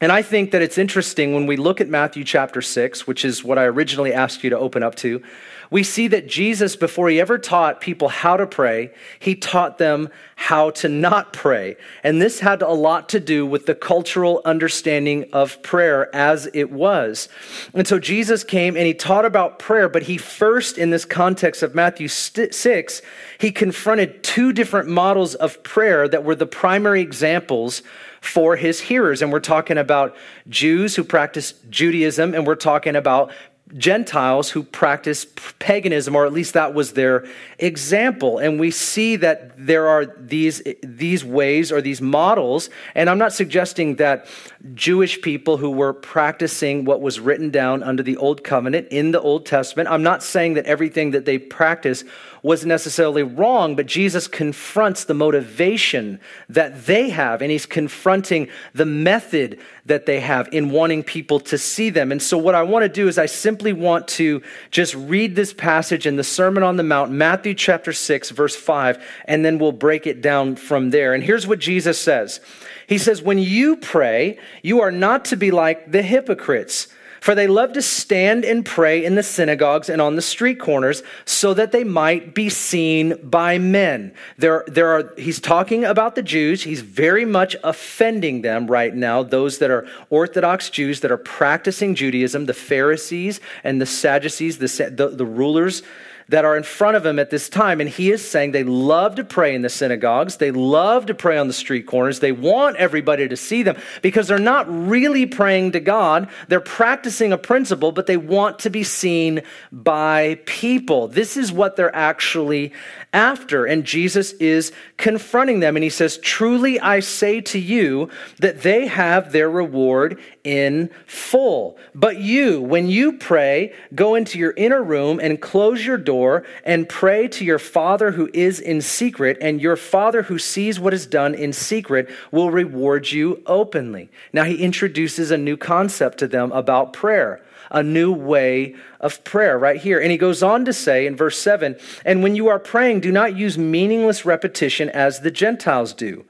And I think that it's interesting when we look at Matthew chapter 6, which is what I originally asked you to open up to we see that Jesus, before he ever taught people how to pray, he taught them how to not pray. And this had a lot to do with the cultural understanding of prayer as it was. And so Jesus came and he taught about prayer, but he first, in this context of Matthew 6, he confronted two different models of prayer that were the primary examples for his hearers. And we're talking about Jews who practice Judaism, and we're talking about Gentiles who practiced paganism, or at least that was their example. And we see that there are these, these ways or these models. And I'm not suggesting that Jewish people who were practicing what was written down under the Old Covenant in the Old Testament, I'm not saying that everything that they practice was necessarily wrong, but Jesus confronts the motivation that they have, and he's confronting the method that they have in wanting people to see them. And so, what I want to do is, I simply want to just read this passage in the Sermon on the Mount, Matthew chapter 6, verse 5, and then we'll break it down from there. And here's what Jesus says He says, When you pray, you are not to be like the hypocrites for they love to stand and pray in the synagogues and on the street corners so that they might be seen by men. There, there are, he's talking about the Jews. He's very much offending them right now, those that are Orthodox Jews that are practicing Judaism, the Pharisees and the Sadducees, the, the, the rulers that are in front of him at this time. And he is saying they love to pray in the synagogues, they love to pray on the street corners, they want everybody to see them because they're not really praying to God. They're practicing a principle, but they want to be seen by people. This is what they're actually after. And Jesus is confronting them. And he says, Truly I say to you that they have their reward in full. But you, when you pray, go into your inner room and close your door and pray to your Father who is in secret, and your Father who sees what is done in secret will reward you openly. Now he introduces a new concept to them about prayer a new way of prayer right here. And he goes on to say in verse 7 And when you are praying, do not use meaningless repetition as the Gentiles do,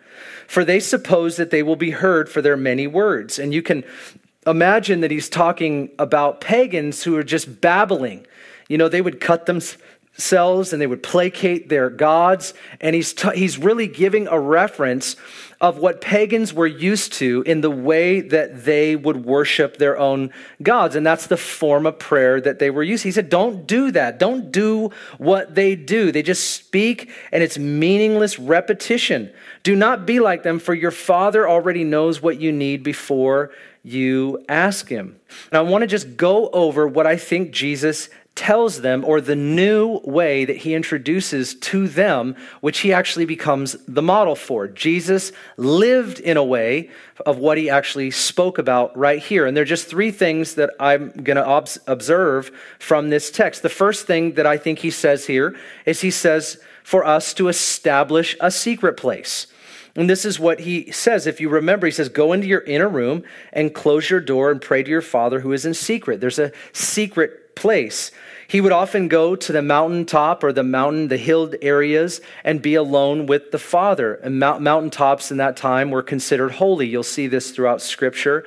for they suppose that they will be heard for their many words. And you can imagine that he's talking about pagans who are just babbling. You know, they would cut themselves and they would placate their gods. And he's, t- he's really giving a reference of what pagans were used to in the way that they would worship their own gods. And that's the form of prayer that they were used. to. He said, Don't do that. Don't do what they do. They just speak and it's meaningless repetition. Do not be like them, for your Father already knows what you need before you ask Him. And I want to just go over what I think Jesus tells them, or the new way that he introduces to them, which he actually becomes the model for. Jesus lived in a way of what he actually spoke about right here. And there are just three things that I'm going to observe from this text. The first thing that I think he says here is he says for us to establish a secret place. And this is what he says. If you remember, he says, Go into your inner room and close your door and pray to your Father who is in secret. There's a secret place. He would often go to the mountaintop or the mountain, the hilled areas, and be alone with the Father. And mountaintops in that time were considered holy. You'll see this throughout Scripture.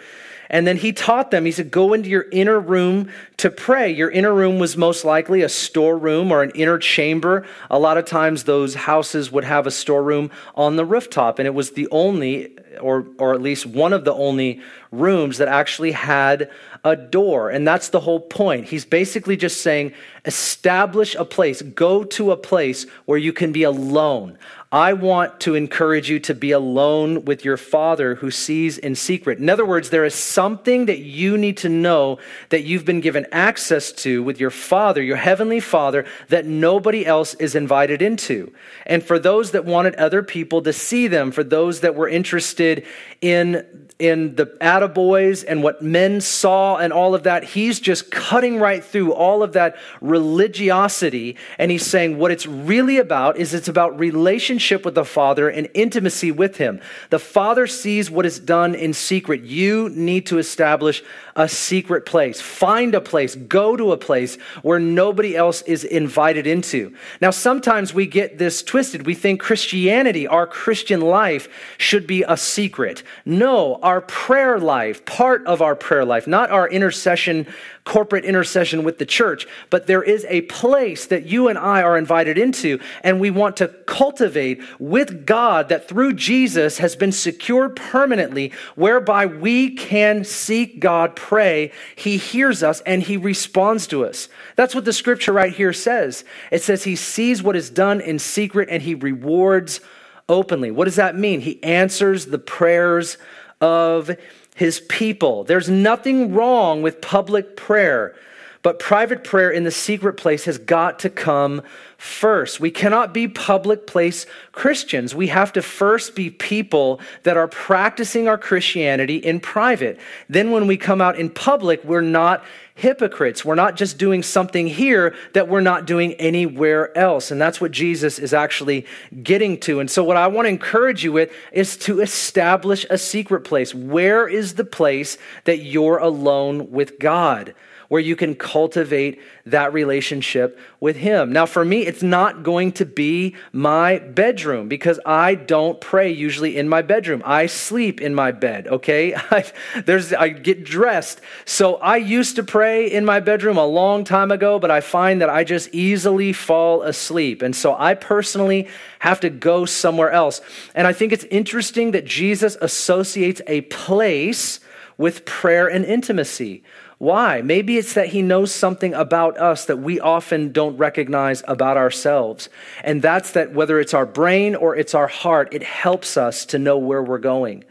And then he taught them, he said, Go into your inner room to pray. Your inner room was most likely a storeroom or an inner chamber. A lot of times, those houses would have a storeroom on the rooftop, and it was the only, or, or at least one of the only rooms that actually had a door. And that's the whole point. He's basically just saying, establish a place, go to a place where you can be alone. I want to encourage you to be alone with your Father who sees in secret. In other words, there is something that you need to know that you've been given access to with your Father, your Heavenly Father, that nobody else is invited into. And for those that wanted other people to see them, for those that were interested, in in the attaboys and what men saw and all of that. He's just cutting right through all of that religiosity. And he's saying what it's really about is it's about relationship with the Father and intimacy with him. The Father sees what is done in secret. You need to establish a secret place. Find a place. Go to a place where nobody else is invited into. Now, sometimes we get this twisted. We think Christianity, our Christian life, should be a secret. No, our prayer life, part of our prayer life, not our intercession, corporate intercession with the church, but there is a place that you and I are invited into, and we want to cultivate with God that through Jesus has been secured permanently, whereby we can seek God, pray, He hears us, and He responds to us. That's what the scripture right here says. It says He sees what is done in secret and He rewards openly. What does that mean? He answers the prayers of his people. There's nothing wrong with public prayer, but private prayer in the secret place has got to come first. We cannot be public place Christians. We have to first be people that are practicing our Christianity in private. Then, when we come out in public, we're not hypocrites. We're not just doing something here that we're not doing anywhere else. And that's what Jesus is actually getting to. And so, what I want to encourage you with is to establish a secret place. Where is the place that you're alone with God? Where you can cultivate that relationship with Him. Now, for me, it's not going to be my bedroom because I don't pray usually in my bedroom. I sleep in my bed, okay? I, there's, I get dressed. So I used to pray in my bedroom a long time ago, but I find that I just easily fall asleep. And so I personally have to go somewhere else. And I think it's interesting that Jesus associates a place with prayer and intimacy. Why? Maybe it's that he knows something about us that we often don't recognize about ourselves. And that's that whether it's our brain or it's our heart, it helps us to know where we're going.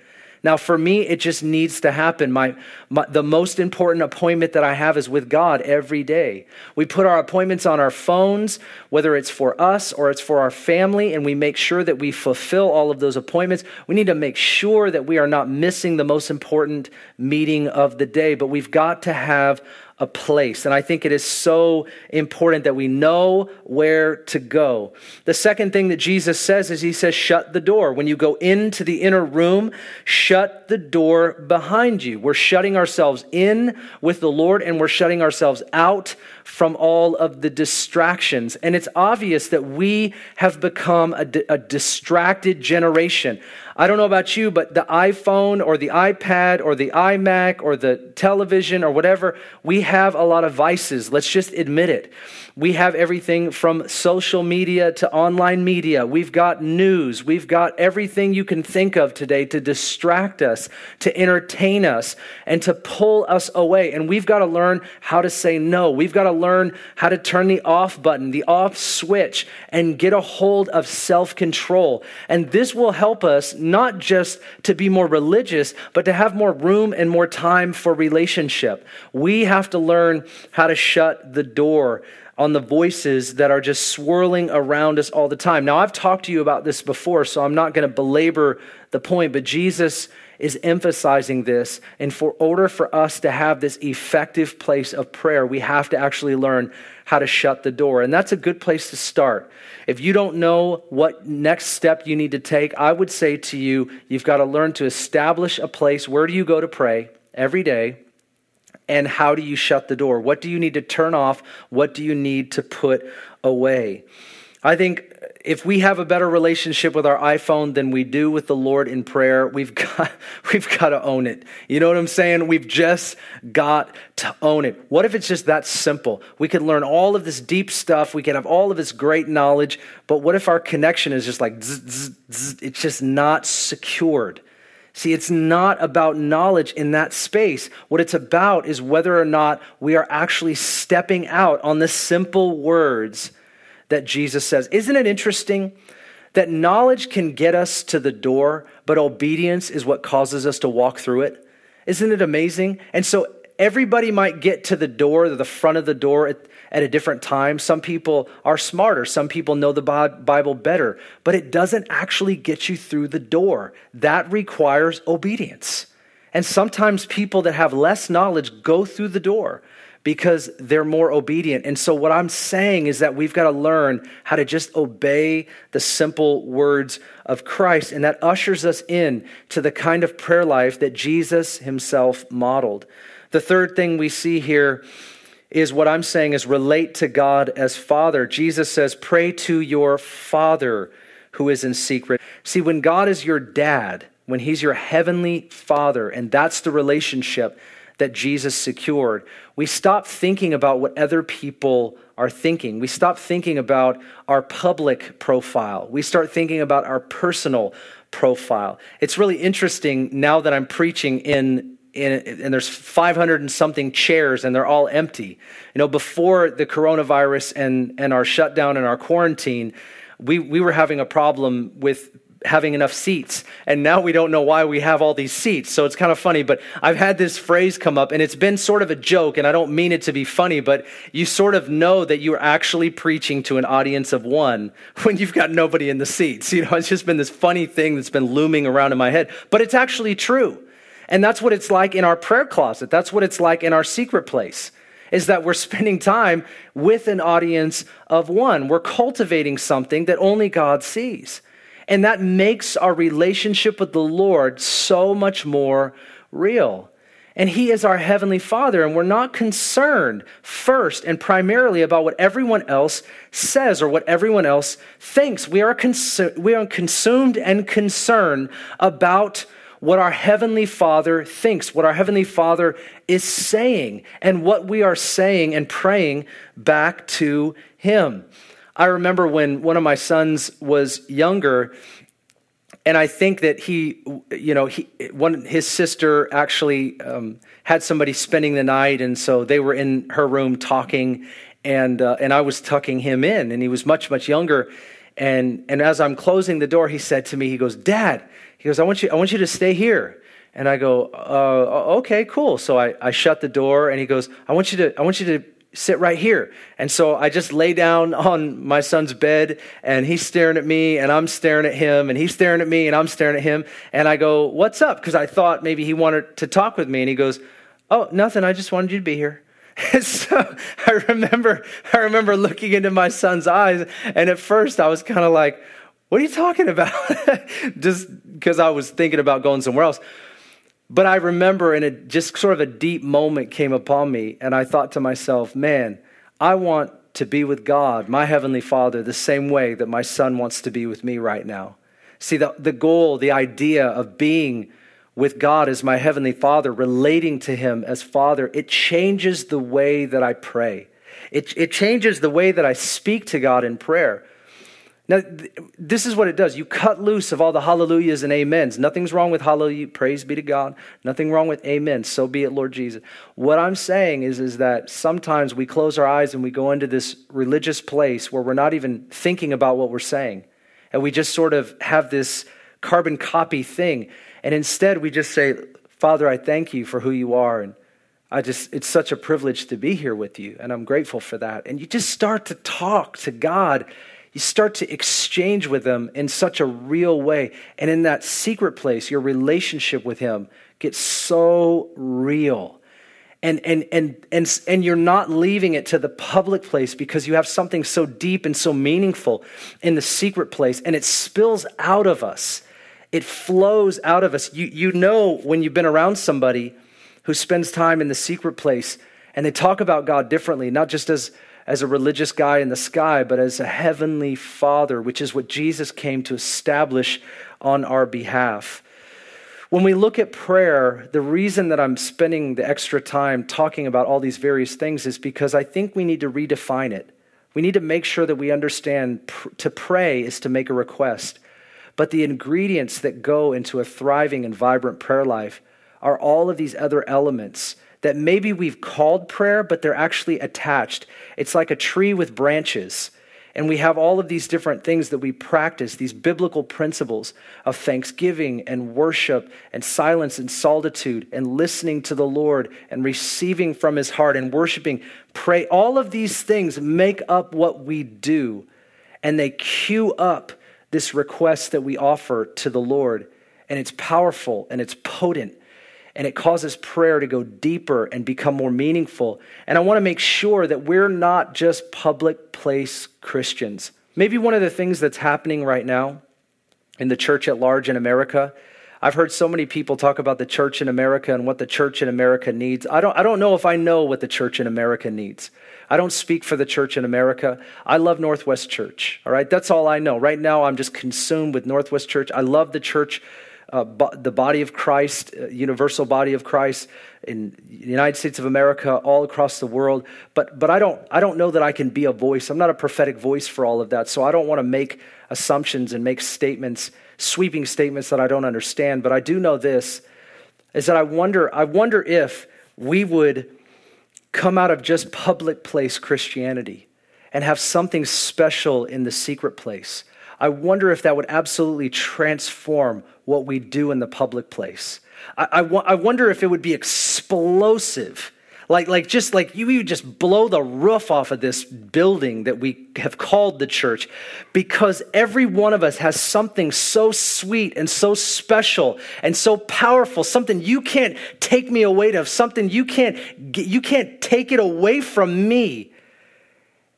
Now, for me, it just needs to happen. My, my, the most important appointment that I have is with God every day. We put our appointments on our phones, whether it's for us or it's for our family, and we make sure that we fulfill all of those appointments. We need to make sure that we are not missing the most important meeting of the day, but we've got to have a place. And I think it is so important that we know where to go. The second thing that Jesus says is He says, shut the door. When you go into the inner room, shut the door behind you. We're shutting ourselves in with the Lord and we're shutting ourselves out from all of the distractions. And it's obvious that we have become a, a distracted generation. I don't know about you, but the iPhone or the iPad or the iMac or the television or whatever, we have a lot of vices. Let's just admit it. We have everything from social media to online media. We've got news. We've got everything you can think of today to distract us, to entertain us, and to pull us away. And we've got to learn how to say no. We've got to learn how to turn the off button, the off switch, and get a hold of self control. And this will help us not just to be more religious, but to have more room and more time for relationship. We have to learn how to shut the door on the voices that are just swirling around us all the time. Now, I've talked to you about this before, so I'm not going to belabor the point, but Jesus is emphasizing this. And for order for us to have this effective place of prayer, we have to actually learn how to shut the door. And that's a good place to start. If you don't know what next step you need to take, I would say to you, you've got to learn to establish a place. Where do you go to pray every day? and how do you shut the door? What do you need to turn off? What do you need to put away? I think if we have a better relationship with our iPhone than we do with the Lord in prayer, we've got, we've got to own it. You know what I'm saying? We've just got to own it. What if it's just that simple? We could learn all of this deep stuff, we could have all of this great knowledge, but what if our connection is just like, zzz, zzz, it's just not secured? See, it's not about knowledge in that space. What it's about is whether or not we are actually stepping out on the simple words that Jesus says. Isn't it interesting that knowledge can get us to the door, but obedience is what causes us to walk through it? Isn't it amazing? And so everybody might get to the door, the front of the door at, at a different time. Some people are smarter. Some people know the Bible better, but it doesn't actually get you through the door. That requires obedience. And sometimes people that have less knowledge go through the door because they're more obedient. And so, what I'm saying is that we've got to learn how to just obey the simple words of Christ. And that ushers us in to the kind of prayer life that Jesus himself modeled. The third thing we see here is what I'm saying is relate to God as Father. Jesus says, Pray to your Father who is in secret. See, when God is your dad, when He's your heavenly Father, and that's the relationship that Jesus secured, we stop thinking about what other people are thinking. We stop thinking about our public profile. We start thinking about our personal profile. It's really interesting now that I'm preaching in in, and there's 500 and something chairs and they're all empty. You know, before the coronavirus and, and our shutdown and our quarantine, we, we were having a problem with having enough seats. And now we don't know why we have all these seats. So it's kind of funny, but I've had this phrase come up and it's been sort of a joke, and I don't mean it to be funny, but you sort of know that you're actually preaching to an audience of one when you've got nobody in the seats. You know, it's just been this funny thing that's been looming around in my head, but it's actually true. And that's what it's like in our prayer closet. That's what it's like in our secret place. Is that we're spending time with an audience of one. We're cultivating something that only God sees. And that makes our relationship with the Lord so much more real. And He is our Heavenly Father, and we're not concerned first and primarily about what everyone else says or what everyone else thinks. We are, consu- we are consumed and concerned about what our Heavenly Father thinks, what our Heavenly Father is saying, and what we are saying and praying back to Him. I remember when one of my sons was younger, and I think that he, you know, he, one, his sister actually um, had somebody spending the night, and so they were in her room talking, and uh, and I was tucking him in, and he was much much younger, and and as I'm closing the door, he said to me, he goes, "Dad," he goes, "I want you, I want you to stay here." And I go, uh, "Okay, cool." So I, I shut the door, and he goes, "I want you to, I want you to sit right here. And so I just lay down on my son's bed and he's staring at me and I'm staring at him and he's staring at me and I'm staring at him. And I go, What's up? Because I thought maybe he wanted to talk with me. And he goes, Oh, nothing. I just wanted you to be here. And so I remember, I remember looking into my son's eyes. And at first I was kind of like, What are you talking about? just because I was thinking about going somewhere else. But I remember, and it just sort of a deep moment came upon me, and I thought to myself, man, I want to be with God, my Heavenly Father, the same way that my son wants to be with me right now. See, the, the goal, the idea of being with God as my Heavenly Father, relating to Him as Father, it changes the way that I pray. It, it changes the way that I speak to God in prayer. Now, this is what it does. You cut loose of all the hallelujahs and amens. Nothing's wrong with hallelujah, praise be to God. Nothing wrong with amen, so be it, Lord Jesus. What I'm saying is, is that sometimes we close our eyes and we go into this religious place where we're not even thinking about what we're saying. And we just sort of have this carbon copy thing. And instead, we just say, Father, I thank you for who you are. And I just, it's such a privilege to be here with you. And I'm grateful for that. And you just start to talk to God you start to exchange with them in such a real way. And in that secret place, your relationship with him gets so real. And, and, and, and, and you're not leaving it to the public place because you have something so deep and so meaningful in the secret place, and it spills out of us. It flows out of us. You, you know when you've been around somebody who spends time in the secret place and they talk about God differently, not just as as a religious guy in the sky, but as a heavenly father, which is what Jesus came to establish on our behalf. When we look at prayer, the reason that I'm spending the extra time talking about all these various things is because I think we need to redefine it. We need to make sure that we understand pr- to pray is to make a request. But the ingredients that go into a thriving and vibrant prayer life are all of these other elements that maybe we've called prayer, but they're actually attached. It's like a tree with branches. And we have all of these different things that we practice, these biblical principles of thanksgiving and worship and silence and solitude and listening to the Lord and receiving from his heart and worshiping, pray. All of these things make up what we do and they cue up this request that we offer to the Lord. And it's powerful and it's potent and it causes prayer to go deeper and become more meaningful. And I want to make sure that we're not just public place Christians. Maybe one of the things that's happening right now in the church at large in America. I've heard so many people talk about the church in America and what the church in America needs. I don't, I don't know if I know what the church in America needs. I don't speak for the church in America. I love Northwest Church, all right? That's all I know. Right now, I'm just consumed with Northwest Church. I love the church uh, bo- the body of Christ, uh, universal body of Christ in the United States of America, all across the world. But, but I, don't, I don't know that I can be a voice. I'm not a prophetic voice for all of that. So I don't want to make assumptions and make statements, sweeping statements that I don't understand. But I do know this is that I wonder, I wonder if we would come out of just public place Christianity and have something special in the secret place I wonder if that would absolutely transform what we do in the public place. I, wonder if it would be explosive. Like, like just like you would just blow the roof off of this building that we have called the church because every one of us has something so sweet and so special and so powerful something you can't take me away to something you can't you can't take it away from me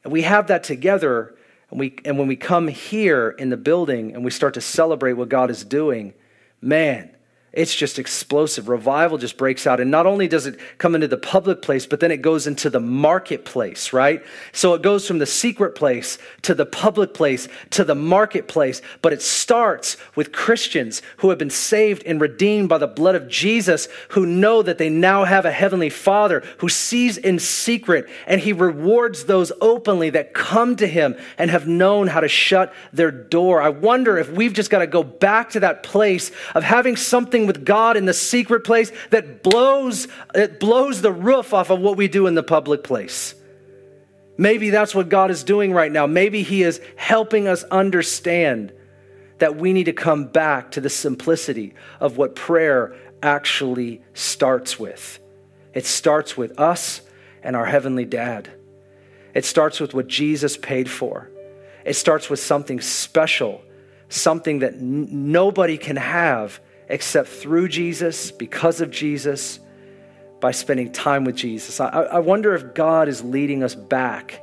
and we have that together and, we, and when we come here in the building and we start to celebrate what God is doing, man, it's just explosive. Revival just breaks out. And not only does it come into the public place, but then it goes into the marketplace, right? So it goes from the secret place to the public place to the marketplace. But it starts with Christians who have been saved and redeemed by the blood of Jesus, who know that they now have a heavenly Father who sees in secret and he rewards those openly that come to him and have known how to shut their door. I wonder if we've just got to go back to that place of having something with God in the secret place that blows, it blows the roof off of what we do in the public place. Maybe that's what God is doing right now. Maybe He is helping us understand that we need to come back to the simplicity of what prayer actually starts with. It starts with us and our Heavenly Dad. It starts with what Jesus paid for. It starts with something special, something that n- nobody can have except through Jesus, because of Jesus, by spending time with Jesus. I, I wonder if God is leading us back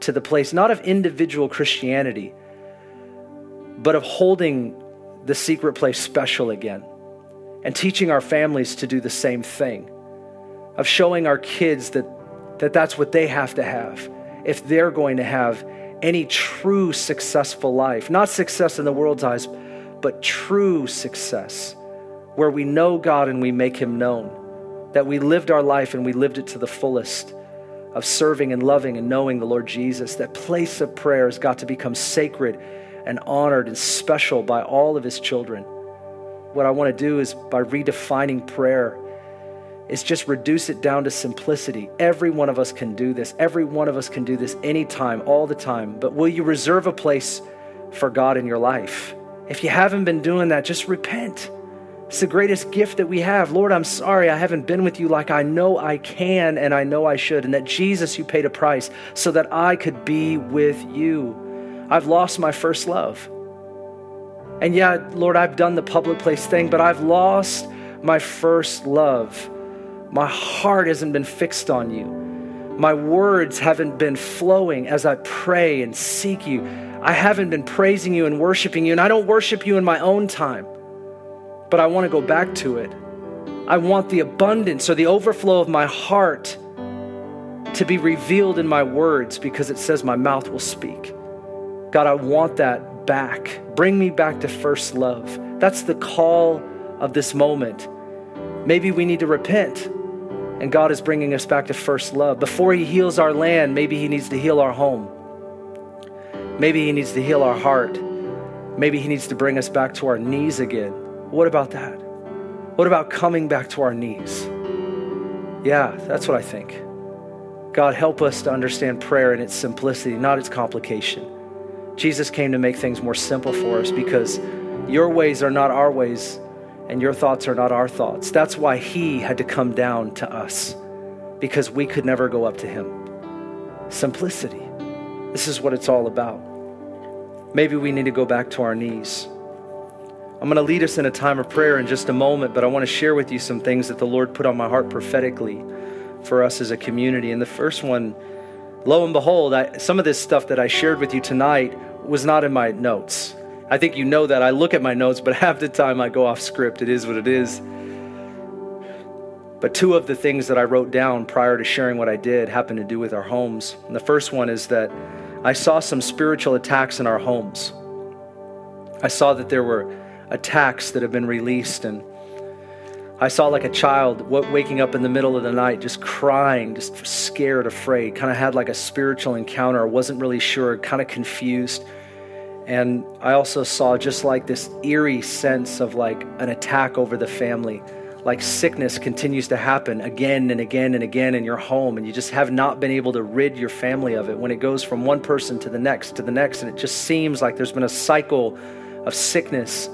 to the place, not of individual Christianity, but of holding the secret place special again and teaching our families to do the same thing, of showing our kids that, that that's what they have to have if they're going to have any true successful life. Not success in the world's eyes, but true success, where we know God and we make Him known, that we lived our life and we lived it to the fullest of serving and loving and knowing the Lord Jesus. That place of prayer has got to become sacred and honored and special by all of His children. What I want to do is by redefining prayer is just reduce it down to simplicity. Every one of us can do this. Every one of us can do this anytime, all the time. But will you reserve a place for God in your life? If you haven't been doing that, just repent. It's the greatest gift that we have. Lord, I'm sorry I haven't been with you like I know I can and I know I should. And that Jesus, you paid a price so that I could be with you. I've lost my first love. And yeah, Lord, I've done the public place thing, but I've lost my first love. My heart hasn't been fixed on you. My words haven't been flowing as I pray and seek you. I haven't been praising you and worshiping you, and I don't worship you in my own time, but I want to go back to it. I want the abundance or the overflow of my heart to be revealed in my words because it says my mouth will speak. God, I want that back. Bring me back to first love. That's the call of this moment. Maybe we need to repent, and God is bringing us back to first love. Before He heals our land, maybe He needs to heal our home. Maybe He needs to heal our heart. Maybe He needs to bring us back to our knees again. What about that? What about coming back to our knees? Yeah, that's what I think. God, help us to understand prayer in its simplicity, not its complication. Jesus came to make things more simple for us because your ways are not our ways and your thoughts are not our thoughts. That's why he had to come down to us because we could never go up to him. Simplicity. This is what it's all about. Maybe we need to go back to our knees. I'm going to lead us in a time of prayer in just a moment, but I want to share with you some things that the Lord put on my heart prophetically for us as a community. And the first one, lo and behold, I, some of this stuff that I shared with you tonight was not in my notes. I think you know that. I look at my notes, but half the time I go off script. It is what it is. But two of the things that I wrote down prior to sharing what I did happened to do with our homes. And the first one is that I saw some spiritual attacks in our homes. I saw that there were attacks that have been released and I saw like a child waking up in the middle of the night, just crying, just scared, afraid, kind of had like a spiritual encounter, wasn't really sure, kind of confused. And I also saw just like this eerie sense of like an attack over the family. Like sickness continues to happen again and again and again in your home, and you just have not been able to rid your family of it when it goes from one person to the next to the next. And it just seems like there's been a cycle of sickness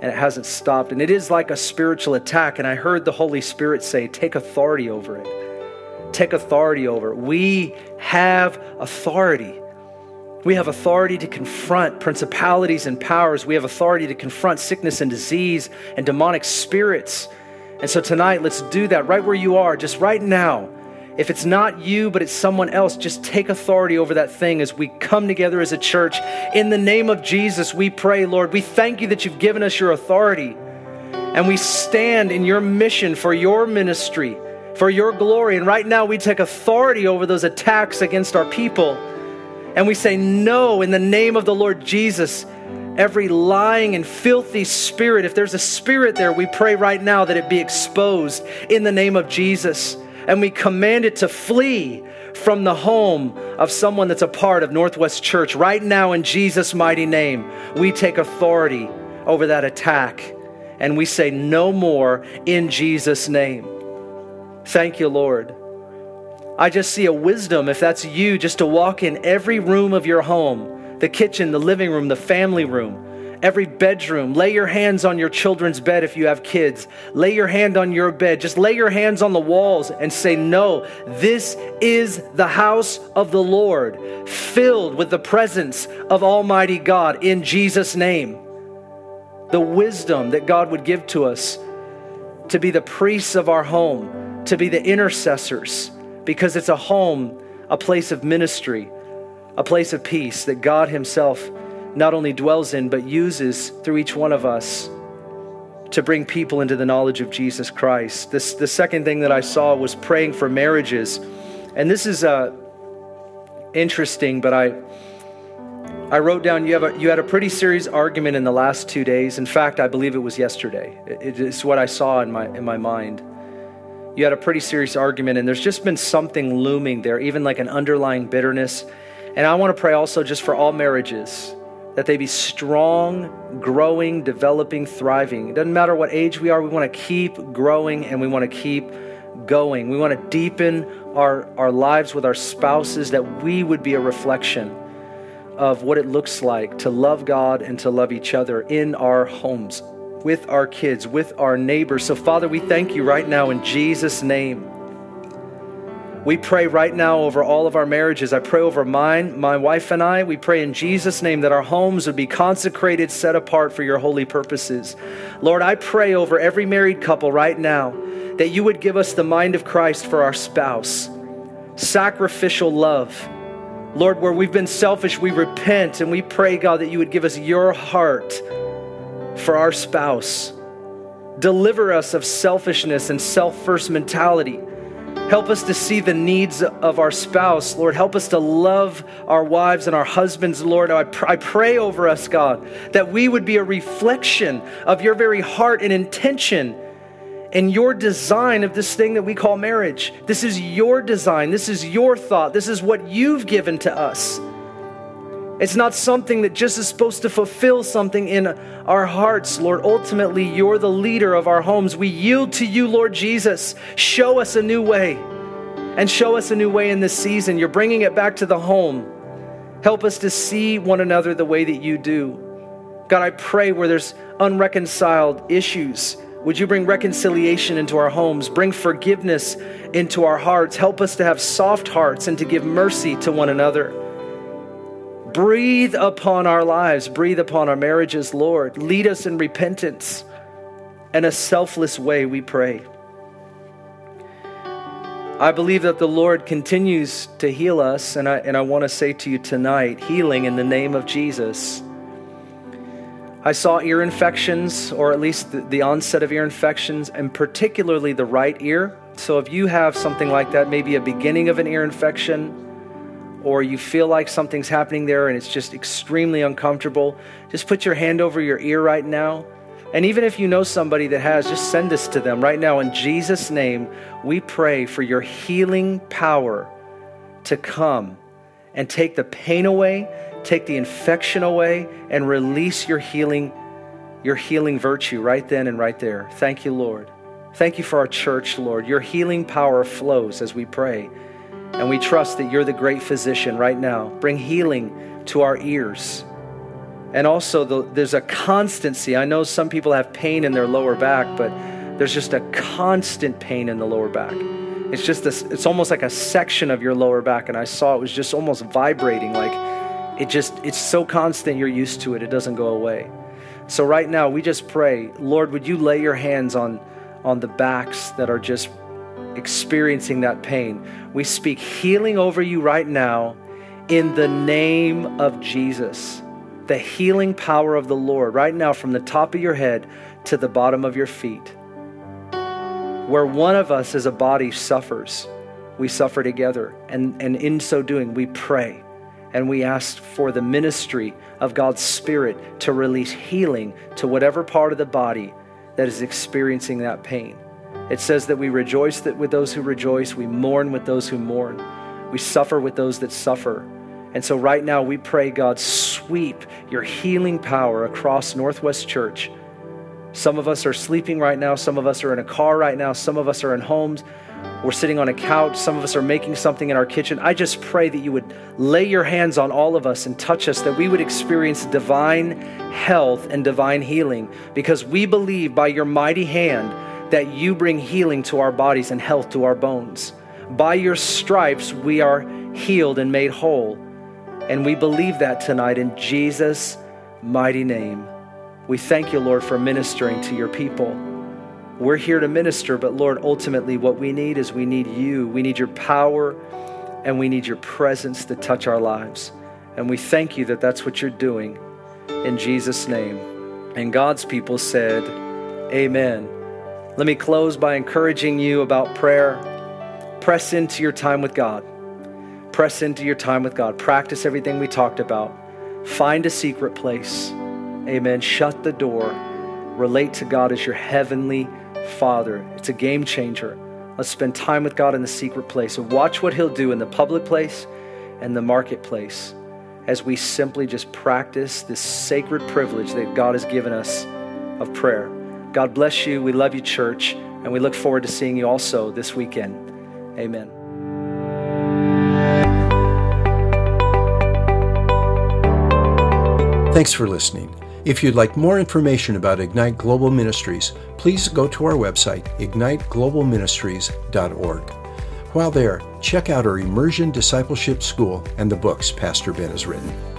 and it hasn't stopped. And it is like a spiritual attack. And I heard the Holy Spirit say, Take authority over it. Take authority over it. We have authority. We have authority to confront principalities and powers. We have authority to confront sickness and disease and demonic spirits. And so tonight, let's do that right where you are, just right now. If it's not you, but it's someone else, just take authority over that thing as we come together as a church. In the name of Jesus, we pray, Lord, we thank you that you've given us your authority. And we stand in your mission for your ministry, for your glory. And right now, we take authority over those attacks against our people. And we say, No, in the name of the Lord Jesus, every lying and filthy spirit, if there's a spirit there, we pray right now that it be exposed in the name of Jesus and we command it to flee from the home of someone that's a part of Northwest Church. Right now, in Jesus' mighty name, we take authority over that attack and we say, No more in Jesus' name. Thank you, Lord. I just see a wisdom, if that's you, just to walk in every room of your home the kitchen, the living room, the family room every bedroom. Lay your hands on your children's bed if you have kids. Lay your hand on your bed. Just lay your hands on the walls and say, No, this is the house of the Lord, filled with the presence of Almighty God in Jesus' name. The wisdom that God would give to us to be the priests of our home, to be the intercessors, because it's a home, a place of ministry, a place of peace that God Himself not only dwells in, but uses through each one of us to bring people into the knowledge of Jesus Christ. This, the second thing that I saw was praying for marriages. And this is uh, interesting, but I, I wrote down you, have a, you had a pretty serious argument in the last two days. In fact, I believe it was yesterday. It, it's what I saw in my, in my mind. You had a pretty serious argument, and there's just been something looming there, even like an underlying bitterness. And I want to pray also just for all marriages that they be strong, growing, developing, thriving. It doesn't matter what age we are, we want to keep growing and we want to keep going. We want to deepen our, our lives with our spouses, that we would be a reflection of what it looks like to love God and to love each other in our homes, with our kids, with our neighbors. So, Father, we thank you right now in Jesus' name we pray right now over all of our marriages. I pray over mine, my wife and I. We pray in Jesus' name that our homes would be consecrated, set apart for your holy purposes. Lord, I pray over every married couple right now that you would give us the mind of Christ for our spouse, sacrificial love. Lord, where we've been selfish, we repent and we pray, God, that you would give us your heart for our spouse. Deliver us of selfishness and self first mentality. Help us to see the needs of our spouse. Lord, help us to love our wives and our husbands, Lord. I, pr- I pray over us, God, that we would be a reflection of your very heart and intention and your design of this thing that we call marriage. This is your design. This is your thought. This is what you've given to us. It's not something that just is supposed to fulfill something in our hearts, Lord. Ultimately, you're the leader of our homes. We yield to you, Lord Jesus. Show us a new way. And show us a new way in this season. You're bringing it back to the home. Help us to see one another the way that you do. God, I pray where there's unreconciled issues, would you bring reconciliation into our homes, bring forgiveness into our hearts, help us to have soft hearts and to give mercy to one another. Breathe upon our lives, breathe upon our marriages, Lord. Lead us in repentance and a selfless way, we pray. I believe that the Lord continues to heal us, and I, and I want to say to you tonight healing in the name of Jesus. I saw ear infections, or at least the, the, onset of ear infections, and particularly the right ear. So if you have something like that, maybe a beginning of an ear infection, or you feel like something's happening there and it's just extremely uncomfortable, just put your hand over your ear right now and even if you know somebody that has, just send this to them right now. In Jesus' name, we pray for your healing power to come and take the pain away, take the infection away, and release your healing, your healing virtue right then and right there. Thank you, Lord. Thank you for our church, Lord. Your healing power flows as we pray. And we trust that you're the great physician right now. Bring healing to our ears and also, the, there's a constancy. I know some people have pain in their lower back, but there's just a constant pain in the lower back. It's just this, it's almost like a section of your lower back. And I saw it was just almost vibrating. Like it just, it's so constant, you're used to it, it doesn't go away. So right now, we just pray, Lord, would you lay your hands on, on the backs that are just experiencing that pain? We speak healing over you right now in the name of Jesus the healing power of the Lord right now from the top of your head to the bottom of your feet. Where one of us as a body suffers, we suffer together. And, and in so doing, we pray and we ask for the ministry of God's Spirit to release healing to whatever part of the body that is experiencing that pain. It says that we rejoice that with those who rejoice, we mourn with those who mourn, we suffer with those that suffer. And so, right now, we pray, God, sweep your healing power across Northwest Church. Some of us are sleeping right now. Some of us are in a car right now. Some of us are in homes. We're sitting on a couch. Some of us are making something in our kitchen. I just pray that you would lay your hands on all of us and touch us, that we would experience divine health and divine healing, because we believe by your mighty hand that you bring healing to our bodies and health to our bones. By your stripes, we are healed and made whole. And we believe that tonight in Jesus' mighty name. We thank you, Lord, for ministering to your people. We're here to minister, but Lord, ultimately, what we need is we need you. We need your power and we need your presence to touch our lives. And we thank you that that's what you're doing in Jesus' name. And God's people said, Amen. Let me close by encouraging you about prayer. Press into your time with God. Press into your time with God. Practice everything we talked about. Find a secret place. Amen. Shut the door. Relate to God as your heavenly Father. It's a game changer. Let's spend time with God in the secret place and watch what He'll do in the public place and the marketplace as we simply just practice this sacred privilege that God has given us of prayer. God bless you. We love you, church, and we look forward to seeing you also this weekend. Amen. Thanks for listening. If you'd like more information about Ignite Global Ministries, please go to our website, igniteglobalministries.org. While there, check out our Immersion Discipleship School and the books Pastor Ben has written.